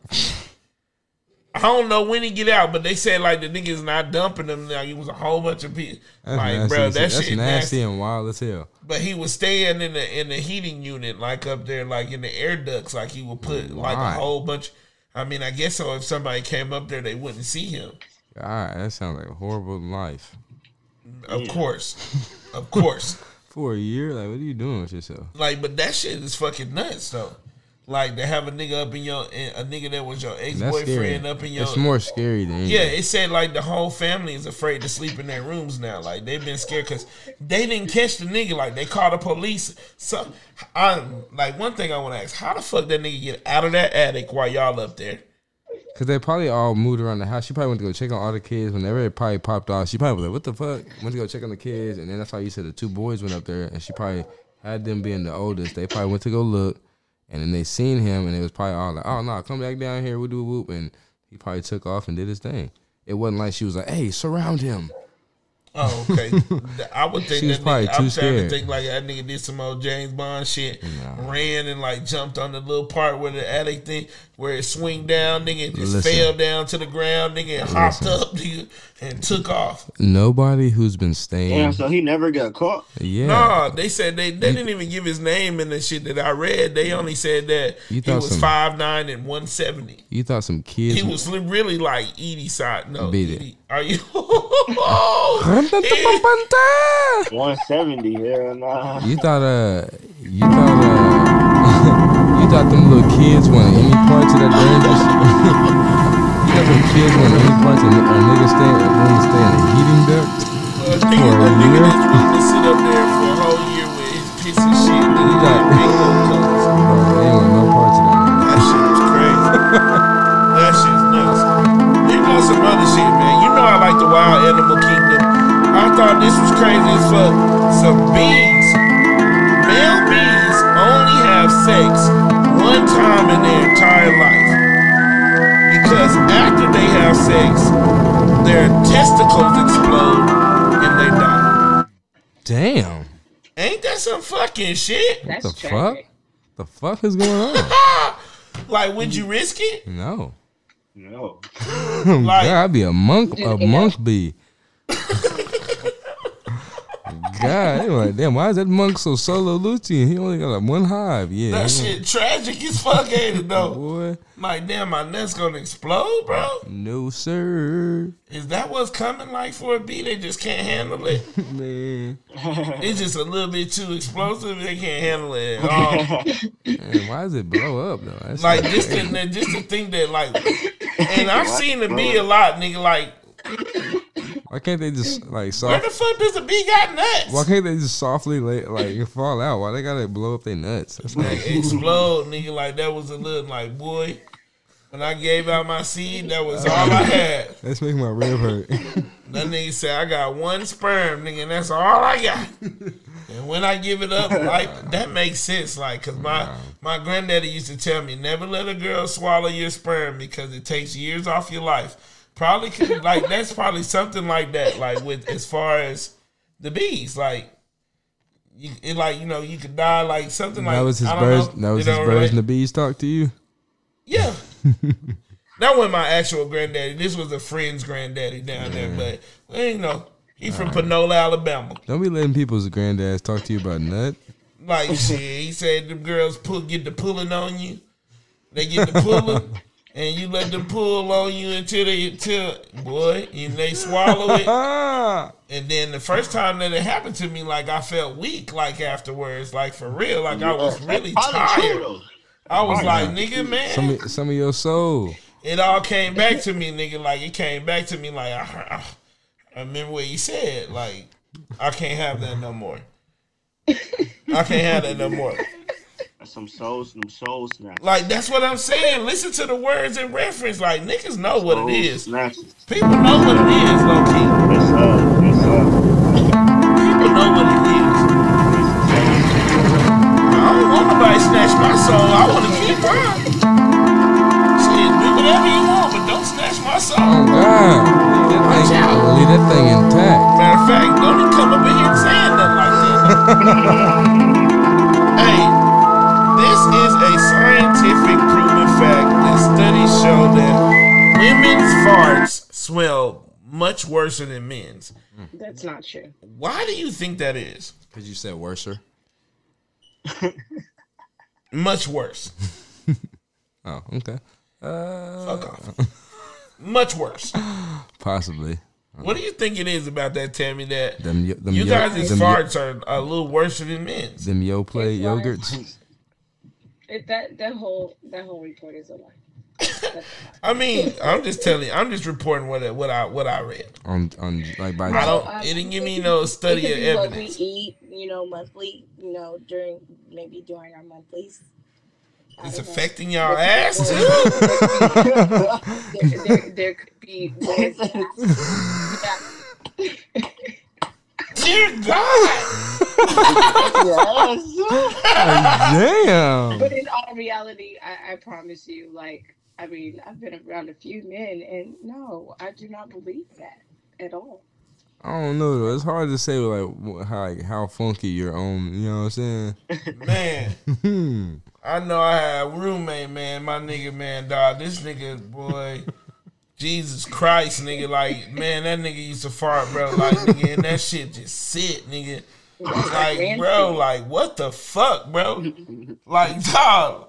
I don't know when he get out, but they said like the nigga's not dumping him. Like it was a whole bunch of people. That's Like nasty. bro, that that's shit nasty, nasty. and wild as hell. But he was staying in the in the heating unit, like up there, like in the air ducts. Like he would put like a whole bunch. I mean, I guess so. If somebody came up there, they wouldn't see him. God, that sounds like a horrible life. Of course, of course. For a year, like, what are you doing with yourself? Like, but that shit is fucking nuts, though. Like to have a nigga up in your a nigga that was your ex boyfriend up in your It's more scary than Yeah, it said like the whole family is afraid to sleep in their rooms now. Like they've been scared because they didn't catch the nigga. Like they called the police. So, I like one thing I want to ask: How the fuck that nigga get out of that attic while y'all up there? Cause they probably all moved around the house. She probably went to go check on all the kids. Whenever it probably popped off, she probably was like, "What the fuck?" Went to go check on the kids, and then that's how you said the two boys went up there, and she probably had them being the oldest. They probably went to go look, and then they seen him, and it was probably all like, "Oh no, come back down here, we do whoop," and he probably took off and did his thing. It wasn't like she was like, "Hey, surround him." Oh, okay. I would think She was that probably nigga, too I'm trying scared. to think like that nigga did some old James Bond shit, ran and like jumped on the little part where the attic thing where it swing down, nigga, and just Listen. fell down to the ground, nigga, and hopped Listen. up, nigga, and took off. Nobody who's been staying, Damn, so he never got caught. yeah, Nah, they said they, they didn't even give his name in the shit that I read. They only said that You he was some- five nine and one seventy. you thought some kids. He was really like Eaddy side. No, Eaddy, are you? Oh, One seventy. Hell nah. You thought uh you thought uh you thought them little kids wanted any parts of that dangerous You thought them kids wanted any parts of a nigga stay a room to stay in a heating duct? a nigga, For a a nigga year? that's willing to sit up there for a whole year with his piece of shit. Nigga, You got- got big old colors. Bro, they ain't want no parts of that. That shit was crazy. that shit's nuts. There goes some other shit, man. You know I like the Wild Animal Kingdom. I thought this was crazy as fuck. Some bees, male bees, only have sex one time in their entire life. Because after they have sex, their testicles explode and they die. Damn. Ain't that some fucking shit? That's the tragic. fuck? The fuck is going on? Like, would you risk it? No. No. Like- God, I'd be a monk a monk bee. God, they like, damn, why is that monk so solo Lucian? He only got like one hive. Yeah. That he shit tragic as fuck, ain't it, though? Boy, Like, damn, my nuts gonna explode, bro. no sir. Is that what's coming like for a bee? They just can't handle it. Man. It's just a little bit too explosive. They can't handle it at all. Man, why does it blow up though? That's like just to, just to think that like, and I've seen the bee a lot, nigga. Like, why can't they just like where soft? the fuck does the bee got nuts? Why can't they just softly lay, like fall out? Why they gotta blow up their nuts? That's not, Like, explode, nigga. Like that was a little like boy. When I gave out my seed, that was oh. all I had. that's making my rib hurt. That nigga said I got one sperm, nigga, and that's all I got. and when I give it up, like that makes sense, like, cause my my granddaddy used to tell me never let a girl swallow your sperm because it takes years off your life. Probably could, like that's probably something like that, like with as far as the bees, like. You, it like you know you could die like something like that was his birds. That was his birds and the bees talk to you. Yeah. That wasn't my actual granddaddy. This was a friend's granddaddy down there, but well, you know, He from Panola, Alabama. Don't be letting people's granddads talk to you about nut. Like shit, he said the girls pull get the pulling on you. They get the pulling, and you let them pull on you until they until boy, and they swallow it. And then the first time that it happened to me, like I felt weak, like afterwards, like for real, like I was really That's probably true, tired. Though. I was Probably like, not. nigga, man, some of, some of your soul. it all came back to me, nigga. Like it came back to me, like I, I, I remember what you said. Like I can't have that no more. I can't have that no more. Some souls, some soul snatch. Like that's what I'm saying. Listen to the words and reference. Like niggas know what it is. Snatches. People know what it is, low key. Snatch my soul. I want to keep mine. Shit, do whatever you want, but don't snatch my soul. Oh God, leave that thing, leave that thing intact. Matter of fact, don't even come up in here saying nothing like that. hey, this is a scientific proven fact that studies show that women's farts smell much worse than men's. That's not true. Why do you think that is? Cause you said worser. Much worse. Oh, okay. Uh, Fuck off. Much worse. possibly. What do you think it is about that, Tammy? That Them, yo- them you yo- guys' them yo- farts are a little worse than men's. Them yo play yogurts. It, that that whole that whole report is a lie. That's- I mean, I'm just telling you. I'm just reporting what I, what I what I read. on on like by I don't. Um, It didn't give me no study of could be what we evidence. eat, you know, monthly, you know, during maybe during our monthlies. It's don't know. affecting y'all ass too. there, there, there could be. yeah. Dear God. Damn. But in all reality, I, I promise you, like, I mean, I've been around a few men, and no, I do not believe that at all. I don't know though. It's hard to say like how like, how funky your own. You know what I'm saying? Man, Hmm. I know I had a roommate, man. My nigga, man, dog. This nigga, boy. Jesus Christ, nigga. Like, man, that nigga used to fart, bro. Like, nigga, and that shit just sit, nigga. Like, bro, like, what the fuck, bro? Like, dog.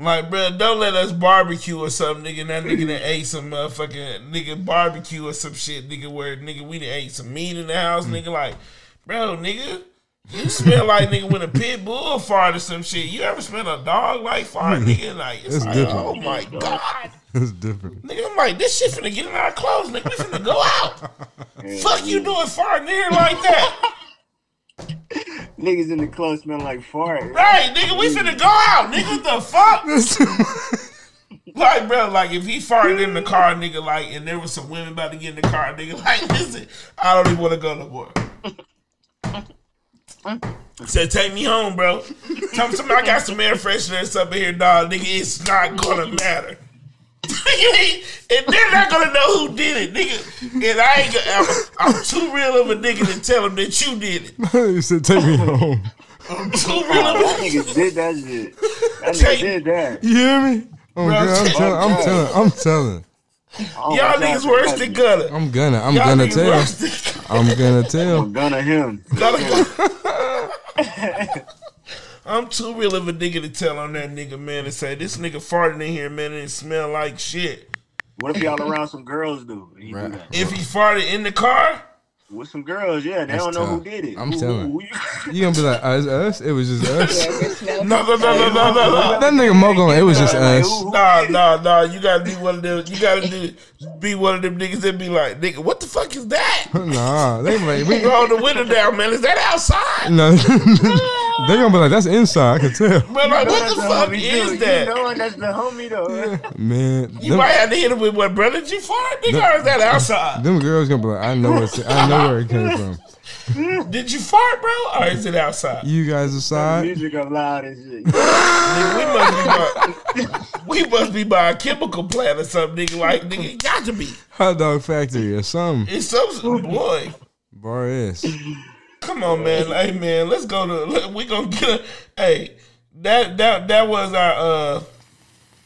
Like, bro, don't let us barbecue or something, nigga. And that nigga that ate some motherfucking nigga barbecue or some shit, nigga, where nigga we done ate some meat in the house, nigga. Like, bro, nigga, you smell like nigga when a pit bull fart or some shit. You ever smell a dog like fart, nigga? Like, it's, It's like, different. oh my god. It's different. Nigga, I'm like, this shit finna get in our clothes, nigga. We finna go out. Fuck you doing farting here like that. Niggas in the club smell like fart. Right, nigga, we finna go out, nigga. What the fuck? Like, bro, like if he farted in the car, nigga, like, and there was some women about to get in the car, nigga, like, listen, I don't even want to go no more. Said, take me home, bro. Tell me something, I got some air fresheners up in here, dog. Nigga, it's not gonna matter. And they're not gonna know who did it, nigga. And I ain't gonna, I'm, I'm too real of a nigga to tell them that you did it. you said take me home. I'm too real of That a nigga did that shit. That Take- nigga did that. You hear me? Oh, Bro, God, I'm take- telling. I'm oh, telling. I'm telling. Oh, Y'all my niggas worse than Gunna. I'm gonna. I'm Y'all gonna niggas tell. worse than I'm gonna tell. I'm gonna him. I'm too real of a nigga to tell on that nigga, man, and say this nigga farting in here, man, and it smell like shit. What if y'all around some girls do? and he do Right. that? If he farted in the car, With some girls, yeah, they That's don't know who did it. I'm Who- telling. who- who- You gonna be like, uh, it's us? It was just us. Yeah, no, no, no, no, no, no, no. That nigga Mo going, it was just Like, us. who- who Nah, nah, nah. You gotta be one of them. You gotta do, be one of them niggas that be like, nigga, what the fuck is that? Nah, they like, we, Roll the window down, man. Is that outside? no, they gonna be like, that's inside. I can tell, Man, like, what the the fuck homie is too. that? You know that's the homie though. man. You Them, might have to hit him with what, brother? Did you fart, nigga, or is that outside? them girls gonna be like, I know what's, I know where it came from. Did you fart, bro, or is it outside? You guys aside, Music up loud and shit. Nigga, we must be by, we must be by a chemical plant or something, nigga. Like, nigga, it got to be. hot dog factory or something. It's some boy. Bar S. Come on, man. Hey, man, let's go to. let- We gonna get a. Hey, that that that was our uh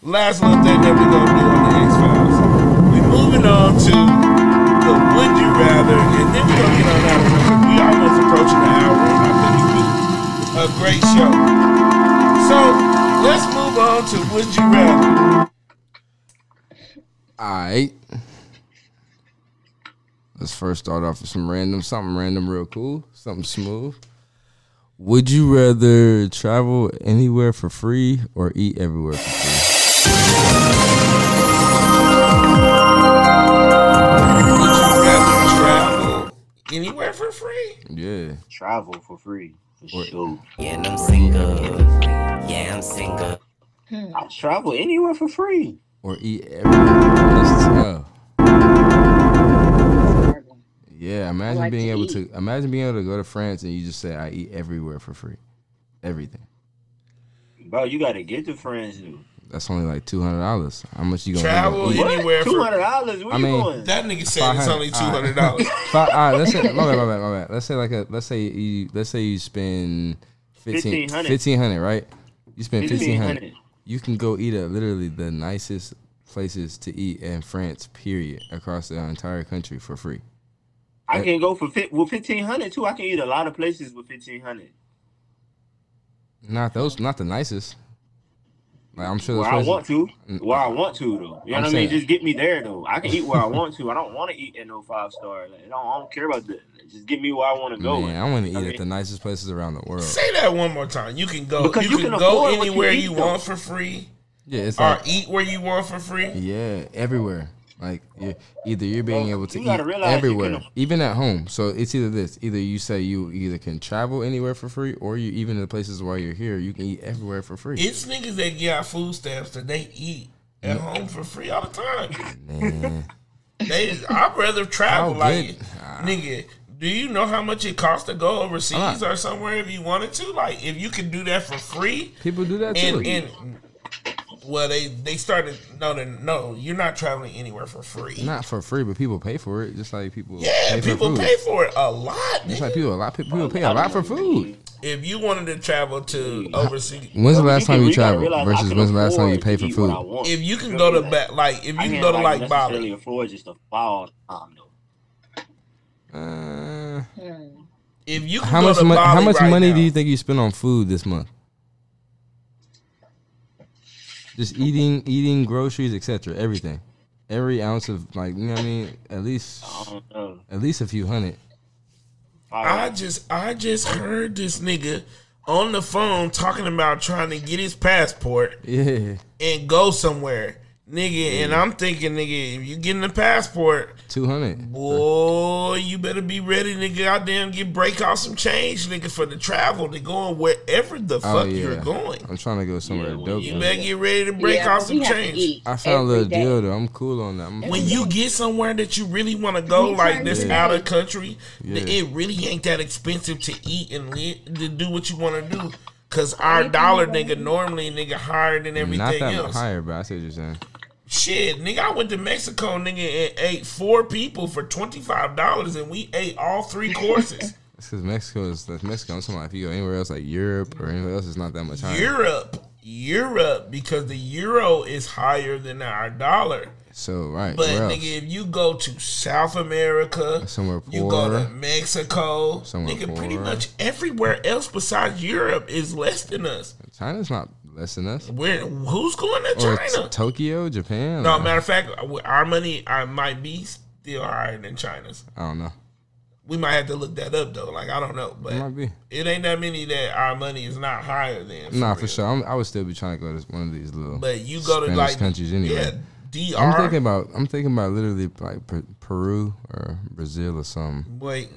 last little thing that we're gonna do on the X Files. We moving on to the would you rather, and then we're gonna get on out of here we almost approaching the hour. and I think it's been a great show. So let's move on to would you rather. Alright. Let's first start off with some random, something random, real cool, something smooth. Would you rather travel anywhere for free or eat everywhere for free? Anywhere for free? Yeah. Travel for free. For sure. Yeah, and I'm single. Yeah, I'm single. Hmm. I travel anywhere for free. Or eat everywhere. That's tough. Horrible. Yeah, imagine like being to able eat. to imagine being able to go to France and you just say I eat everywhere for free. Everything. Bro, you gotta get to France, dude. That's only like two hundred dollars. How much you gonna Travel end? Anywhere for- Two hundred dollars? Where I you mean, going? That nigga said it's only two hundred dollars. Fi- all right, let's say my bad, my bad, my bad. Let's say like a let's say you let's say you spend 15 1500. 1500, right? You spend fifteen hundred. You can go eat at literally the nicest places to eat in France, period, across the entire country for free. I can go for fit with fifteen hundred too. I can eat a lot of places with fifteen hundred. Not those, not the nicest. Like I'm sure those Where I want to, Mm. where I want to though. You know I'm what I mean? Just get me there though. I can eat where I want to. I don't want to eat at no five star. Like, I, don't, I don't care about that. Just get me where I want to go. Man, I want to eat I at mean- the nicest places around the world. Say that one more time. You can go. Because you, you can, can go afford what you anywhere eat, you though. want for free, Yeah, it's or like eat where you want for free. yeah, everywhere. Like you either you're being Well, able to eat gotta realize you everywhere, can- even at home. So it's either this: either you say you either can travel anywhere for free, or you even in the places while you're here, you can eat everywhere for free. It's niggas that get food stamps that they eat at home for free all the time. Man, They, I'd rather travel. How like, good- Ah. nigga, do you know how much it costs to go overseas or somewhere if you wanted to? Like, if you can do that for free, people do that too. and and well, they they started. No, they, no, you're not traveling anywhere for free. Not for free, but people pay for it, just like people yeah, pay people for food. pay for it a lot. Just nigga. like people, a lot people pay a lot for food. if you wanted to travel to overseas, When's the last time you gotta traveled versus when's the last time you afford paid for eat what I food? if you can go to back, like if you can go to like necessarily Bali, afford just to fly all the time though. Uh, if you can how go much to money? How much money now, do you think you spend on food this month? Just eating, eating groceries, etc. Everything, every ounce of like you know what I mean. At least, I don't know. at least a few hundred. I just I just heard this nigga on the phone talking about trying to get his passport Yeah, and go somewhere. Nigga, and I'm thinking, nigga, if you getting a passport, two hundred. boy, you better be ready, nigga. Goddamn, get break off some change, nigga, for the travel to going wherever the oh, fuck Oh you're going. I'm trying to go somewhere Yeah, dope. You though. better get ready to break Yeah, out but some we have to change. I found a little day. deal though. I'm cool on that. I'm, When you get somewhere that you really want to go, like this Yeah. out of country, th- it really ain't that expensive to eat and li- to do what you want to do. Cause our dollar, nigga, normally nigga higher than everything not that else. higher, but I see what you're saying. Shit, nigga, I went to Mexico, nigga, and ate four people for twenty five dollars, and we ate all three courses. It's because Mexico is that's Mexico. I'm talking about if you go anywhere else like Europe or anywhere else, it's not that much higher. Europe, Europe, because the euro is higher than our dollar. So right, But where else? nigga, if you go to South America, Somewhere poor, you go to. Mexico, Somewhere nigga, pretty much everywhere else besides Europe is less than us. China's not less than us. We're who's going to Or China? t- Tokyo, Japan. no, Like, matter of fact, our money I might be still higher than China's. I don't know. We might have to look that up though. Like I don't know, but It might be. it ain't that many that our money is not higher than. Nah, for real. sure. I'm, I would still be trying to go to one of these little. But you go to Spanish like countries anyway. Yeah, DR. I'm thinking about. I'm thinking about literally like Per- Peru or Brazil or something. Wait,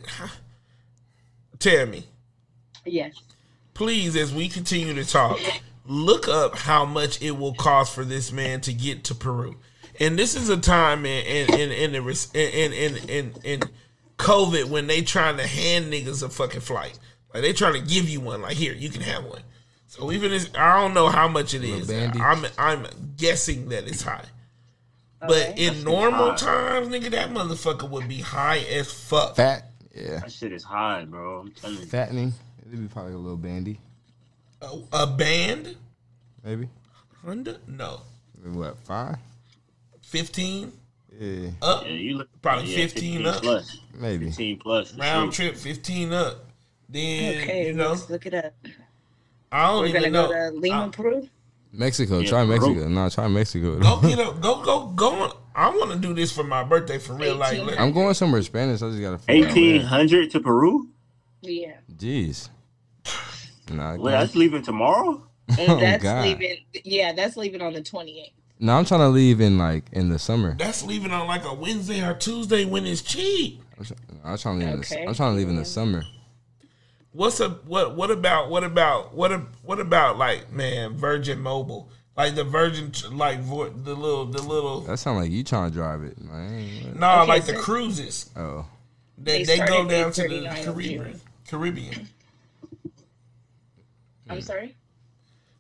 tell me. Yes. please, as we continue to talk, look up how much it will cost for this man to get to Peru. And this is a time in in in in the in in in, in COVID when they trying to hand niggas a fucking flight. Like they trying to give you one. Like here, you can have one. So even as I don't know how much it is, bandy. I'm I'm guessing that it's high. But Okay. in normal high. times, nigga, that motherfucker would be high as fuck. Fat, yeah, That shit is high, bro. I'm telling you. fattening. It'd be probably a little bandy, A, a band, maybe. Honda, no, What five? fifteen. Yeah, Up, Yeah, you look Probably yeah, 15 up. plus. maybe. 15 plus. round sure. trip, fifteen up. Then Okay, you know, let's look it up. I don't We're even gonna know. go to Lima, I- Peru. Mexico, Yeah, try Peru. Mexico. No, try Mexico. go get a go go go. On. I want to do this for my birthday for real. Like, I'm going somewhere Spanish. I just gotta. figure out where. 1800 to Peru? Yeah, Jeez. Nah, Wait, that's leaving tomorrow? and Oh, that's God. leaving. Yeah, that's leaving on the 28th. no, I'm trying to leave in like in the summer. that's leaving on like a Wednesday or Tuesday when it's cheap. I'm, try- I'm trying to leave. In the, I'm trying to leave in the summer. What's a what? What about what about what? a- What about like man Virgin Mobile? Like the Virgin, like vo- the little the little. That sound like you trying to drive it. Like, I ain't- No, Okay, like the cruises. oh, They, They they, go down to the Caribbean. June. Caribbean. I'm sorry.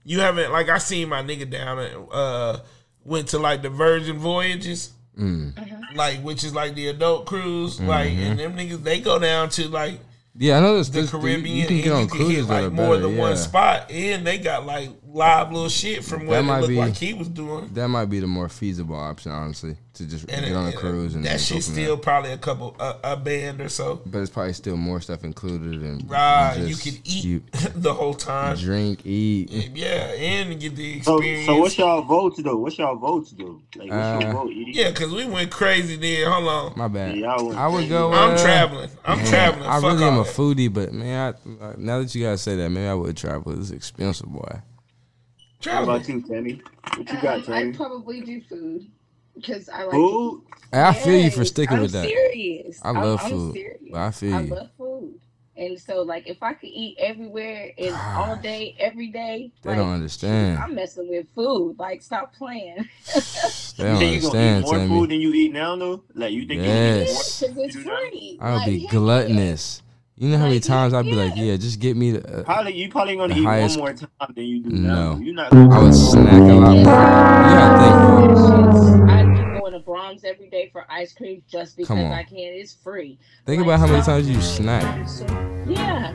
You haven't like I seen my nigga down at uh went to like the Virgin Voyages. mm. Like which is like the adult cruise, like and them niggas they go down to like yeah. I know this. the this you- Caribbean. You, can and get on you can cruises hit that like are more better. than yeah. one spot, and they got like live little shit from what That it might looked be- like he was doing. That might be the more feasible option, honestly, to just And get on a it- cruise and that go shit's from there. still probably a couple a, a band or so. But it's probably still more stuff included, and Right, you just- can eat you the whole time. drink, eat. Yeah, and get the So, experience. so what's y'all votes though? What's y'all votes though? Like, what's your Uh, vote? Eaddy? yeah, because we went crazy there. Hold on. My bad. Yeah, I would crazy. go. I'm uh, traveling. I'm man, traveling. I Fuck really am a foodie, but man, I, uh, now that you guys say that, maybe I would travel. It's expensive, boy. What Traveling. about you, Tammy? What you got, Um, Tammy? I'd probably do food because I like Food? Hey, I feel you for sticking I'm with that. Serious. I I'm- love I'm food, serious. I feel You. I love food, and so like if I could eat everywhere and all day, every day, They like, don't understand. I'm messing with food. Like stop playing. They don't you think you gonna eat understand, more food than you eat now, though? Like, you think Yes. you eat more? Because it's You do that? free. I'll Like, be heck gluttonous. You know how many times I'd be like, yeah, just get me the. Uh, Probably, you probably gonna eat highest- one more time than you do No. now. You're not. I would snack a lot more. You gotta think. I'd be going to Braum's every day for ice cream just because I can. It's free. Think Like, about how many times you snack. Yeah.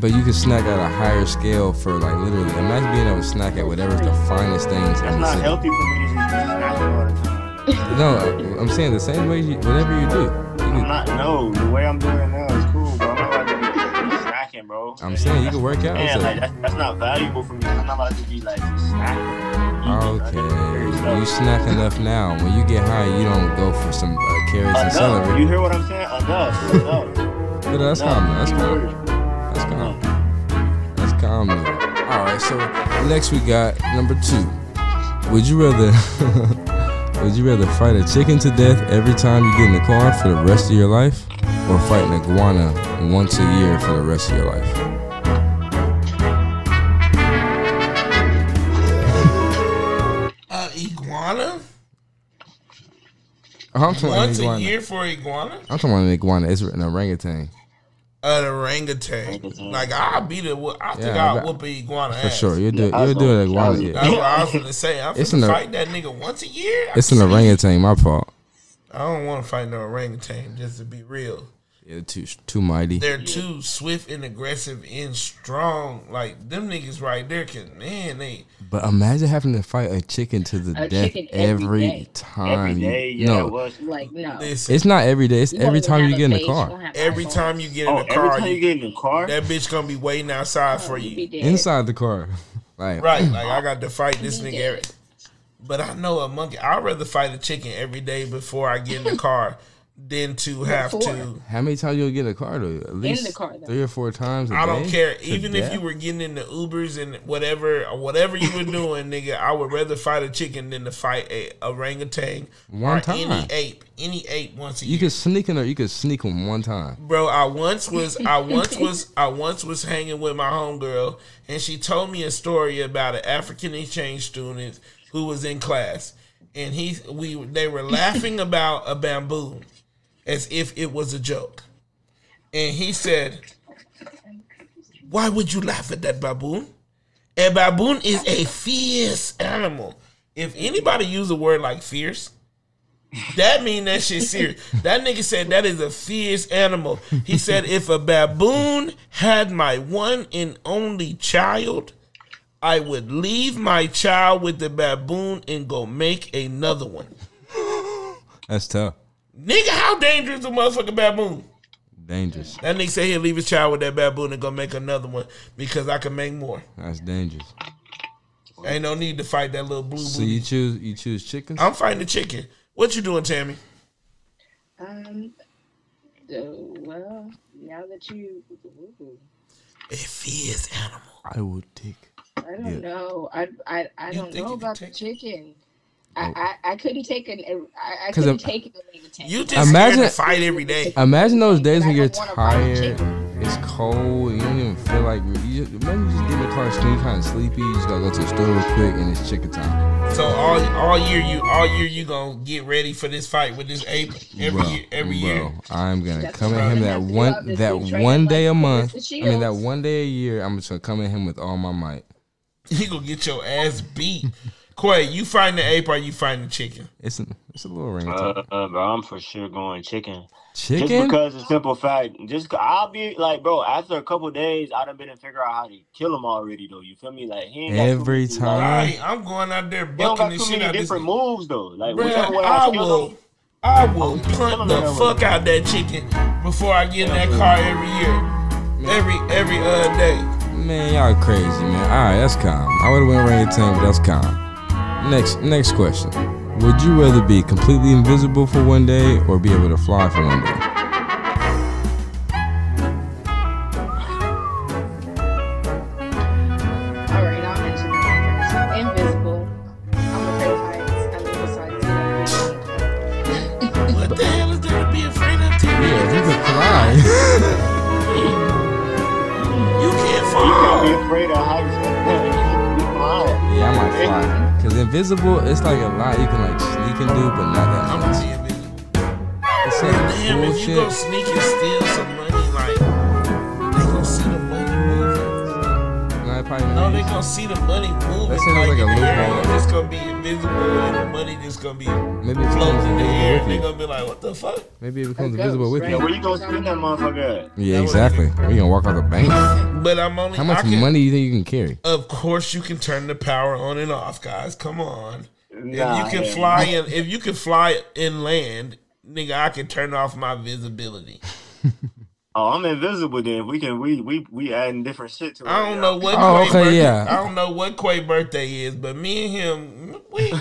But you can snack at a higher scale for like literally. Imagine being able to snack at whatever's the finest things That's not city. healthy for me to just snacking all the time. No, I'm saying the same way. You, whatever you do, you I'm not. No, the way I'm doing it now is be snacking, bro. I'm saying you can work out. So- like that's, that's not valuable for me. I'm not about to be like snacking. Okay, you snack enough now. When you get high, you don't go for some uh, carrots and celery. You hear what I'm saying? Enough. Enough. But that's Enough. calm. That's calm. That's calm. That's calm. All right. So next we got number two. Would you rather? would you rather fight a chicken to death every time you get in the car for the rest of your life, or fight an iguana once a year for the rest of your life? Uh, iguana I'm talking about an once a iguana. year for iguana. I'm talking about an iguana. It's an orangutan An orangutan. Orangutan. Like I'll beat it. I think Yeah, I'll but- whoop an iguana for ass. sure. You'll do. Yeah, You'll do an gonna- I was- iguana. That's what I was gonna say. I'm It's gonna an- fight that nigga once a year. It's an orangutan. My fault. I don't want to fight no orangutan. Just to be real, Yeah, too too mighty. they're too swift and aggressive and strong. Like them niggas right there can man they. But imagine having to fight a chicken to the A death every every day. time. Every you- day, yeah, no, it was. Like no. Listen, it's not every day. It's every time you get in the car. every time you get in Oh, the every car, time you you, get in the car, that bitch gonna be waiting outside oh, for You be you. dead. Inside the car, like Right, like I got to fight this nigga. Every, but I know a monkey. I'd rather fight a chicken every day before I get in the car than to have Before. to. How many times you'll get a the car though? At least the car, though. three or four times. I I don't care. To Even if you were getting in the Ubers and whatever, or whatever you were doing, nigga, I would rather fight a chicken than to fight a orangutan One or time. any ape. Any ape once a you year. could sneak in there. You could sneak them one time. Bro, I once was I once was I once was hanging with my homegirl and she told me a story about an African exchange student who was in class and he we they were laughing about a bamboo as if it was a joke. And he said, Why would you laugh at that baboon? A baboon is a fierce animal. If anybody use a word like fierce, that mean that shit serious. That nigga said that is a fierce animal. He said if a baboon had my one and only child, I would leave my child with the baboon and go make another one. That's tough. Nigga, how dangerous is a motherfucking baboon? Dangerous. That nigga say he'll leave his child with that baboon and go make another one because I can make more. That's dangerous. Ain't no need to fight that little blue So booty. you choose you choose chickens? I'm fighting the chicken. What you doing, Tammy? Um. So, well, now that you, ooh, It fears animal. I would take. I don't Yeah. know. I I, I You don't know you could about the chicken. I, Oh. I, I couldn't take an I, I 'Cause couldn't I'm- take an orangutan. You just Imagine- to fight every day. Imagine those days when you're don't wanna fight tired. It's cold. You don't even feel like. You just, imagine you just get in the car, you kind of sleepy. You just gotta go to the store real quick, and it's chicken time. So all all year you all year you gonna get ready for this fight with this ape every Bro, year every bro, year. I'm gonna That's come at him that have to do one that one day a month. I mean that one day a year. I'm just gonna come at him with all my might. You gonna get your ass beat. Quay, you fighting the ape or you fighting the chicken? It's a it's a little ring. Uh, uh, bro, I'm for sure going chicken. Chicken? Just chicken. because the simple fact, just I'll be like, bro. After a couple days, I done been to figure out how to kill him already, though. You feel me? Like he ain't got too Every many- time. Like, Right, I'm going out there bucking got this shit many out this. different moves, though. Like Bruh, whichever way I I kill will, him, I will I'm punt killing the him. fuck out that chicken before I get in that car every year, every every uh day. Man, y'all crazy, man. All right, that's calm. I would have went orangutan, but that's calm. Next, next question. Would you rather be completely invisible for one day or be able to fly for one day? Invisible, it's like a lot you can like sneak and do, but not that I'm much. gonna be invisible. It's like Damn, if you go bullshit. sneak and steal some money, like they gonna see the money moving. Nah, probably No, they gonna see the money moving. That seems like a in the air, loophole. It's gonna be invisible, and the money just gonna be Maybe floating they with gonna be like, "What the fuck?" Maybe it becomes A invisible with right? Yeah, you. where you gonna spend that motherfucker at? Yeah, exactly. We gonna walk out the bank. But I'm only. How much can, money do you think you can carry? Of course, you can turn the power on and off, guys. Come on. Nah, if you can hell fly in, if you can fly inland, nigga, I can turn off my visibility. Oh, I'm invisible. Then we can we we we adding different shit to it. I don't know what. Oh, Quay okay, birthday, yeah. I don't know what Quay birthday is, but me and him, we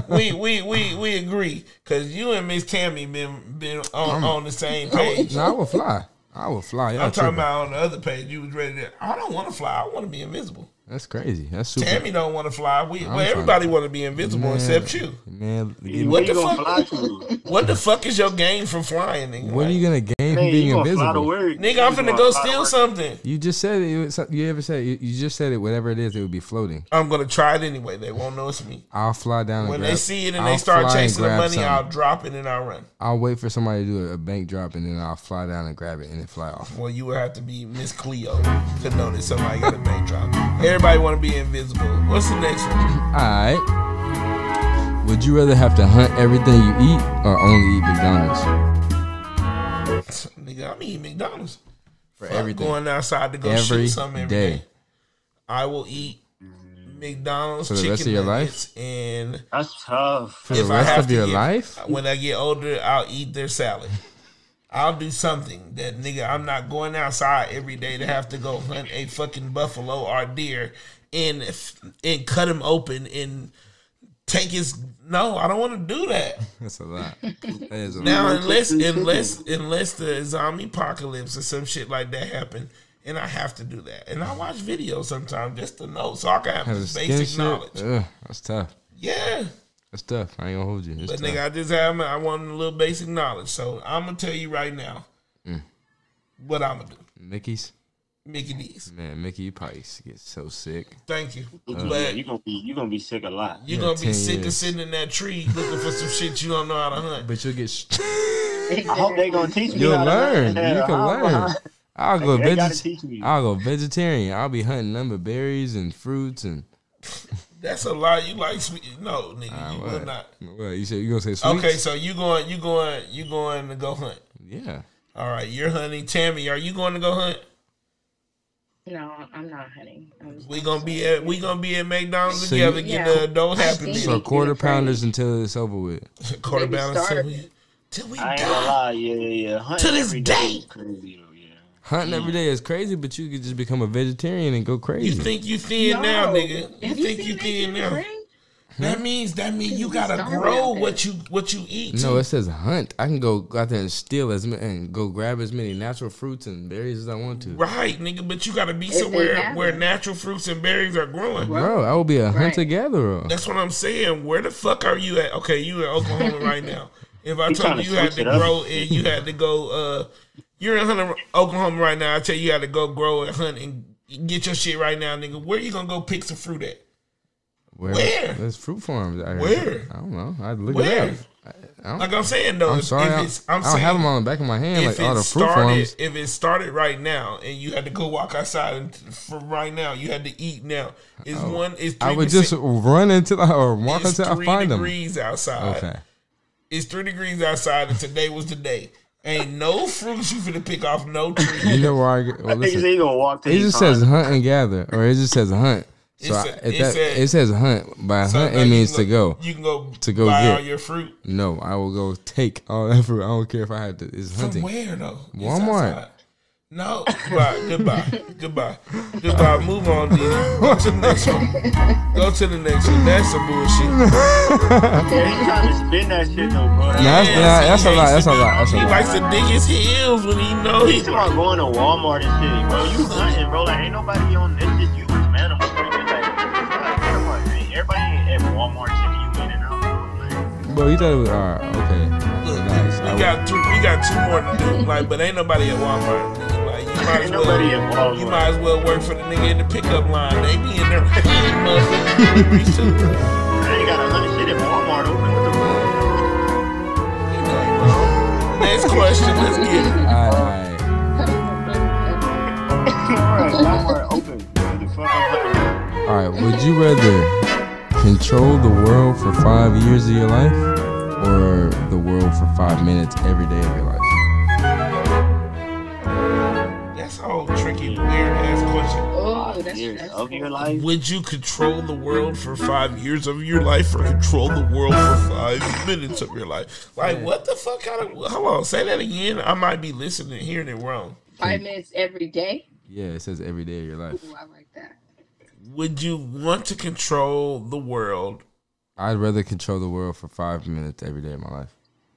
we we we, we agree because you and Miss Tammy been been on, on the same page. No, I will fly. I will fly. Y'all I'm talking tripping. about on the other page. You was ready to. I don't want to fly. I want to be invisible. That's crazy. That's super. Tammy don't want to fly. We well, everybody want to be invisible Man, except you. Man, Where give me- What the fuck? fly? What the fuck is your gain from flying, nigga? what are you gonna gain from being you gonna fly to invisible? Nigga, I'm finna gonna go steal something. You just said it. it you ever said you, you just said it. Whatever it is, it would be floating. I'm gonna try it anyway. They won't know it's me. I'll fly down. When and they see it and I'll they start fly chasing the grab money, I'll drop it and I'll run. I'll wait for somebody to do a, a bank drop and then I'll fly down and grab it and then fly off. Well, you would have to be Miss Cleo to know that somebody got a bank drop. Everybody want to be invisible. What's the next one? All right. Would you rather have to hunt everything you eat or only eat McDonald's Nigga, I'm eating McDonald's. for Fuck everything? Going outside to go Every shoot something every day. day. I will eat McDonald's For the chicken rest of your life? and That's tough. For the if I rest have of your get- life? when I get older, I'll eat their salad. I'll do something that nigga. I'm not going outside every day to have to go hunt a fucking buffalo or deer and and cut him open and take his. No, I don't want to do that. That's a lot. That is a Now, lot. unless unless unless the zombie apocalypse or some shit like that happen, and I have to do that, and I watch videos sometimes just to know, so I can have Have basic shit. knowledge. Ugh, that's tough. Yeah, That's tough. I ain't gonna hold you. It's but tough. nigga, I just have I want a little basic knowledge, so I'm gonna tell you right now Mm. what I'm gonna do. Mickey's Mickey D's. man, Mickey, you probably get so sick. Thank you, yeah, but you gonna be you gonna be sick a lot. you're Yeah, gonna be 10 sick of sitting in that tree looking for some shit you don't know how to hunt. But you'll get. Sh- I hope they gonna teach me. You'll how to learn. hunt. You can How- learn. I'll go They veget- I'll go vegetarian. I'll be hunting number berries and fruits and. That's a lie. You like sweet? No, nigga, you what? will not. What you said? You gonna say sweets? Okay, so you going, you going, you going to go hunt. Yeah. All right, you're hunting. Tammy, are you going to go hunt? No, I'm not hunting. I'm, We I'm gonna be at we gonna be at McDonald's So you- together getting Yeah. the adult I happy So meal. Make me quarter pounders until it's over with. Quarter pounders balance till we till we I ain't gonna die. lie, yeah, yeah, yeah. Hunting To this day, is crazy though, yeah. Hunting every day is crazy, but you could just become a vegetarian and go crazy. You think you thin now, No. nigga? You Have think seen you thin now? Frank? That means that means you gotta grow what you what you eat. no, too. it says hunt. I can go go out there and steal as many and go grab as many natural fruits and berries as I want to. right, nigga. But you gotta be If somewhere have where natural fruits and berries are growing. Bro, I will be a Right. hunter gatherer. That's what I'm saying. Where the fuck are you at? Okay, you in Oklahoma right now. If I He told tryna you you had to up. grow and you had to go, uh, you're in Hunter, Oklahoma right now. I tell you, you had to go grow and hunt and get your shit right now, nigga. Where you gonna go pick some fruit at? Where? Where? There's fruit farms. out here. Where? I don't know. I'd look Where? it up. I, I Like I'm saying though, I'm if, sorry. if I, it's, I'm I don't have them on the back of my hand if like all it the fruit started, farms. if it started right now and you had to go walk outside and from right now, you had to eat now. Is oh, one is three Oh, I would just run until I or walk until I find them. Three degrees outside. Okay. It's three degrees outside, and today was the day. Ain't no fruits you finna pick off no tree. You know where I get? Well, Niggas listen, ain't gonna walk to it these just says hunt and gather, or it just says hunt. So It I, it that, said- it says hunt. By So hunt, it means can to go. You can go To go buy get. all your fruit. No, I will go take all that fruit. I don't care if I had to. It's hunting. From hunting. where though? It's Walmart. Outside. No, goodbye, goodbye, goodbye, goodbye. Move on, Didi. Go to the next one. Go to the next one. That's some bullshit. Yeah, he trying to spin that shit though, bro. Nah, that's, Yes, nah, that's a lot. That's a lot. That's a He likes to dig his heels when he knows. He's he's about going to Walmart and shit, bro. You hunting, bro. Like, ain't nobody on this. Just you as animals. Like, man. everybody ain't at Walmart checking you in and out, bro. Like, Bro, you thought it was all right. Uh, okay, Look, nice. We got two. We got two more to do. Like, but ain't nobody at Walmart. Like, you might as Ain't nobody well. at Walmart. You might as well work for the nigga in the pickup line. They be in there hunting too. I ain't got a hundred shit at Walmart open. What the fuck? Next question. Let's get it. all right. Alright, Walmart open. What the fuck? I'm hunting. All right, would you rather control the world for five years of your life or the world for five minutes every day of your life? That's a whole tricky, weird ass question. Oh, Five that's, years that's of your life. Would you control the world for five years of your life, or control the world for five minutes of your life? Like, what the fuck kind of? Hold on, say that again. I might be listening, hearing it wrong. five minutes every day. Yeah, it says every day of your life. Ooh, I like that. Would you want to control the world? I'd rather control the world for five minutes every day of my life.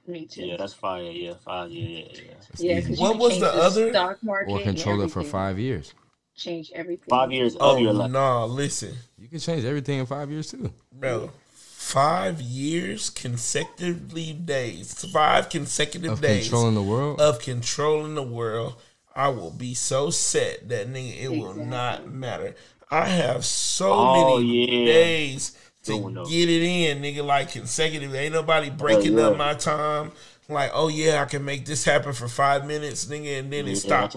Me too. Yeah, that's fire. Yeah, five. Yeah, yeah, yeah. Yeah, What was change the other? stock market Or control it for five years. Change everything. Five years Oh of your life. no! Listen, You can change everything in five years too. bro. Five years consecutively days, five consecutive days. Of days controlling the world. of controlling the world, I will be so set that nigga it will not matter. I have so Oh, many yeah. days to Good get it in, nigga, like consecutive. Ain't nobody oh, breaking yeah. up my time. Like, oh yeah, I can make this happen for five minutes, nigga, and then it Yeah. stop.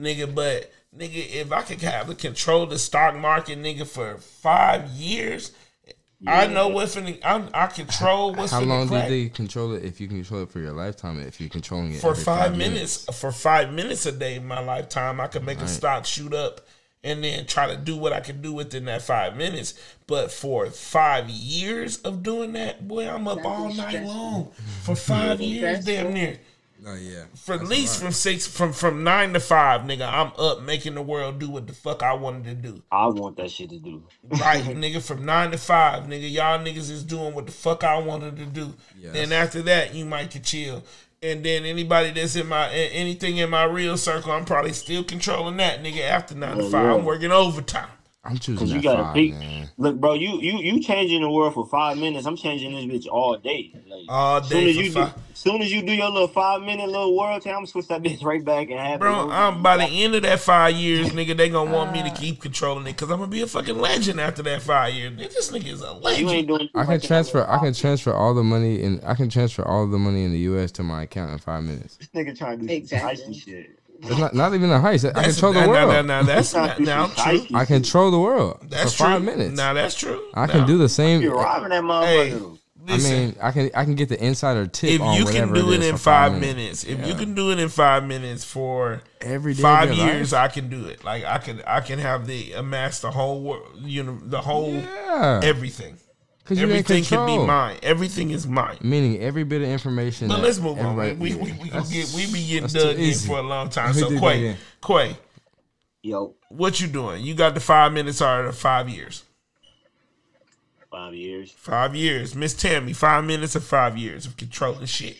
Nigga, but nigga, if I could have the control the stock market, nigga, for five years, I know what finna, I, I control what's How finna long crack did they control it? If you control it for your lifetime, if you're controlling it for every five, minutes, for five minutes a day in my lifetime, I could make a Right. stock shoot up and then try to do what I can do within that five minutes. But for five years of doing that, boy, I'm up That'd all night stressful. long. For five years, damn near. Oh yeah. For at least from six, from from nine to five, nigga, I'm up making the world do what the fuck I wanted to do. I want that shit to do. Right, nigga, from nine to five, nigga, y'all niggas is doing what the fuck I wanted to do. Yes. Then after that, you might can chill. And then anybody that's in my anything in my real circle, I'm probably still controlling that, nigga. After nine to oh, five, yeah. I'm working overtime. I'm choosing Cause you gotta five, peek. man. Look, bro, you you you changing the world for five minutes. I'm changing this bitch all day. Like, All soon as you five. do, soon as you do your little five minute little world time, I'm switch that bitch right back and have Bro, over. I'm by the end of that five years, nigga, they gonna want me to keep controlling it because I'm gonna be a fucking legend after that five years. Nigga, this nigga is a You legend. ain't doing. I can transfer. I can transfer all the money in. I can transfer all the money in the U.S. to my account in five minutes. This nigga trying to do Exactly. some icy shit. It's not not even a heist. I That's- control the now- now- world. Now, that's not, now true. I shit. control the world That's for five true. minutes. Now that's true. I can Now- do the same. You're robbing that Hey, motherfucker. Listen. I mean, I can I can get the insider tip if on you can whatever do it is in for five minutes, if you can do it in five minutes for every day five years, life, I can do it. Like I can, I can have the amass the whole world, you know, the whole yeah, everything. 'Cause you Everything can be mine. Everything is mine. Meaning every bit of information. But let's move on. Man. everybody- We we we, That's- get we be getting that's dug in for a long time. So Quay, Quay, Yo, what you doing? You got the five minutes or the five years? five years. Five years, Miss Tammy. Five minutes or five years of controlling shit.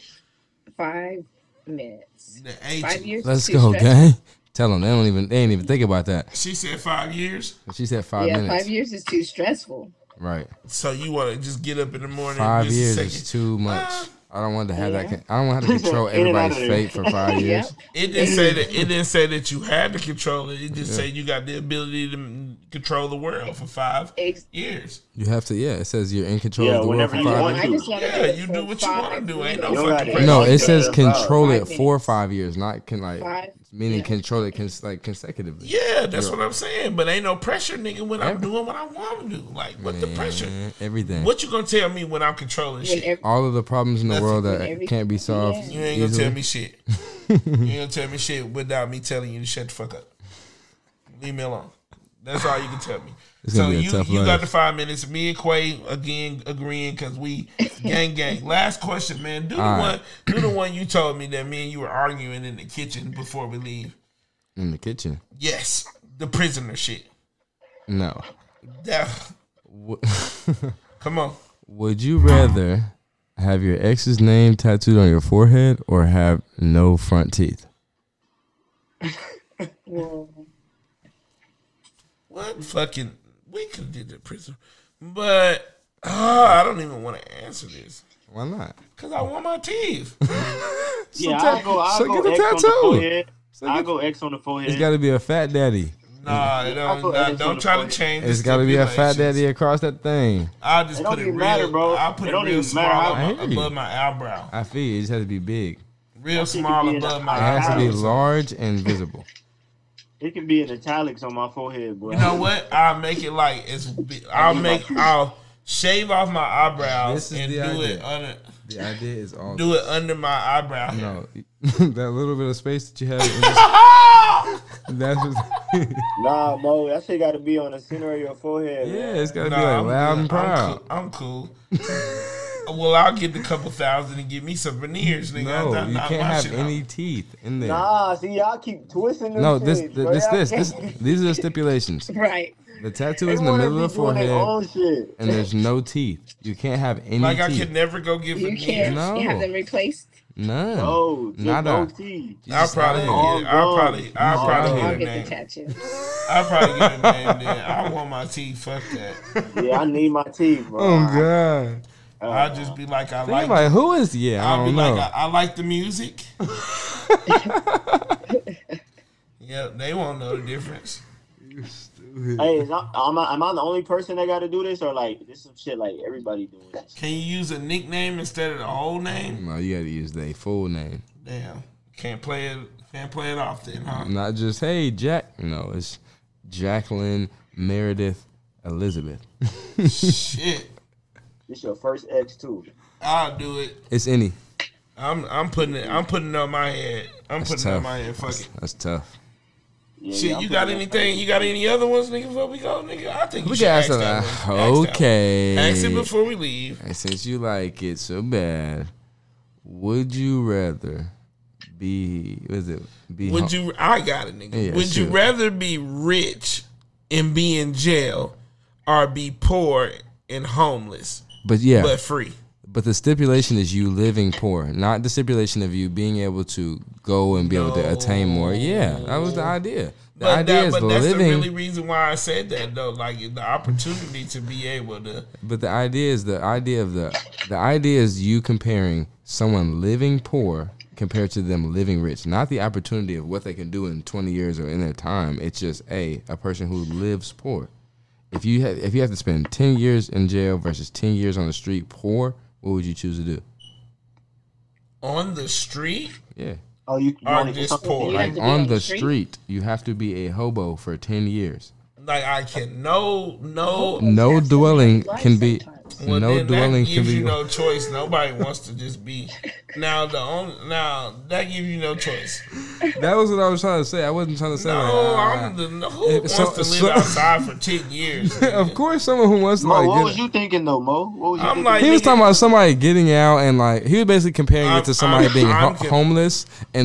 Five minutes. Five years. Let's go, stressful. gang. Tell them they don't even they ain't even think about that. She said five years. She said five yeah, minutes. five years is too stressful. Right. So you want to just get up in the morning? Five just years second? is too much. Uh, I don't want to have that. Yeah. con- I don't want to have to control In and out everybody's fate for five years. Yep. It didn't say that. It didn't say that you had to control it. It just said you got the ability to control the world for five Ex- years. You have to. Yeah, it says you're in control Yeah, of the world for five want years. I just want to Yeah, you do what you wanna do. Ain't no fucking. No, it says control it for five years, not can like Five. Meaning yeah. control it cons- like consecutively. Yeah, that's what I'm saying. But ain't no pressure, nigga, when I'm Every- doing what I want to do. Like, what the pressure? Everything. What you gonna tell me when I'm controlling When shit? ev- All of the problems in the Nothing. world that every- can't be solved. Yeah. You ain't gonna easily. tell me shit. you ain't gonna tell me shit without me telling you to shut the fuck up. Leave me alone. That's all you can tell me. It's so gonna be a you tough you got the five minutes. Me and Quay again agreeing because we gang gang. Last question, man. Do the All one right. do the one you told me that me and you were arguing in the kitchen before we leave. in the kitchen. Yes, the prisoner shit. No. That, come on. Would you rather have your ex's name tattooed on your forehead or have no front teeth? Well, What fucking we could have did the prisoner, but ah, I don't even want to answer this Why not? because I want my teeth. Yeah, ta- I'll go. I'll so go get a X on the tattoo. forehead. So I'll get- go X on the forehead. It's got to be a fat daddy. Nah, it don't, put nah, don't try to change. It's got to be a fat daddy across that thing. I'll just It put it even real. matter, bro. I'll put It it, don't real small I above, you. above my eyebrow. I feel you. It just has to be big. Real small it'd be in above the my It has to be large and visible. It can be in italics on my forehead, bro. You know what? I'll make it like it's. I'll make. I'll shave off my eyebrows This is and the do idea. it under. The idea is all. Do it under my eyebrow. No, that little bit of space that you have. in this- That's what, Nah, bro, that shit got to be on the center of your forehead. yeah. man. It's got to Nah, be like I'm loud and proud. I'm cool. I'm cool. Well, I'll get the couple thousand and give me some veneers, nigga. No, I- I you knock can't my have any out. teeth in there. Nah, see, y'all keep twisting No, this, shit, this, this, this, this, these are the stipulations. right. The tattoo They is in the middle of the be doing their forehead, shit. and there's no teeth. You can't have any Like I teeth. could never go get You veneers. can't No. have them replaced. None. No, just Nada. no teeth. I'll probably, out All get, I'll probably, I'll All probably gone. get I'll a get the tattoo. I'll probably get a name. Then I want my teeth. Fuck that. Yeah, I need my teeth, bro. Oh god. Uh, I'll just be like, I Think like. like who is? Yeah, I I'll be don't know. like, I, I like the music. yeah, they won't know the difference. You're stupid. Hey, is I, am, I, am I the only person that got to do this, or like this some shit like everybody doing this? Can you use a nickname instead of the whole name? no, you got to use their full name, Damn, can't play it. Can't play it off then, huh? not just hey Jack. No, it's Jacqueline Meredith Elizabeth. Shit, This your first X too. I'll do it. It's any. I'm I'm putting it. I'm putting it on my head. I'm That's putting it on my head. Fuck it. That's tough. Yeah, Shit, yeah, you got anything? You got any other ones, nigga? Before we go, nigga, I think you We should got ask some. that one. uh, Ask that one. Okay. Ask it before we leave. And since you like it so bad, would you rather be? What is it? Be Would hum- you? I got it, nigga. Yeah, Would you rather be rich and be in jail, or be poor and homeless But yeah, but free. but, the stipulation is you living poor, not the stipulation of you being able to go and be able to attain more. Yeah, that was the idea. The But, idea that, is but that's living. the really reason why I said that, though. Like the opportunity to be able to. But the idea is the idea of the the idea is you comparing someone living poor compared to them living rich, not the opportunity of what they can do in 20 years or in their time. It's just a a person who lives poor. If you have if you have to spend 10 years in jail versus 10 years on the street poor, what would you choose to do? On the street, Yeah. Oh, you, you Or wanna- just poor. Like on on the the street? street? you have to be a hobo for 10 years. like I can no no No dwelling can be sometimes. Well, no dwelling that can gives be. you no choice. Nobody wants to just be. Now the only now that gives you no choice. that was what I was trying to say. I wasn't trying to say. No, like, uh, I'm the no, who wants So- to live so- outside for ten years? of course, someone who wants to Mo, like. what get- was you thinking though, Mo? What was you I'm thinking? like he was talking about somebody getting out and like he was basically comparing I'm- it to somebody I'm- being I'm ho- homeless and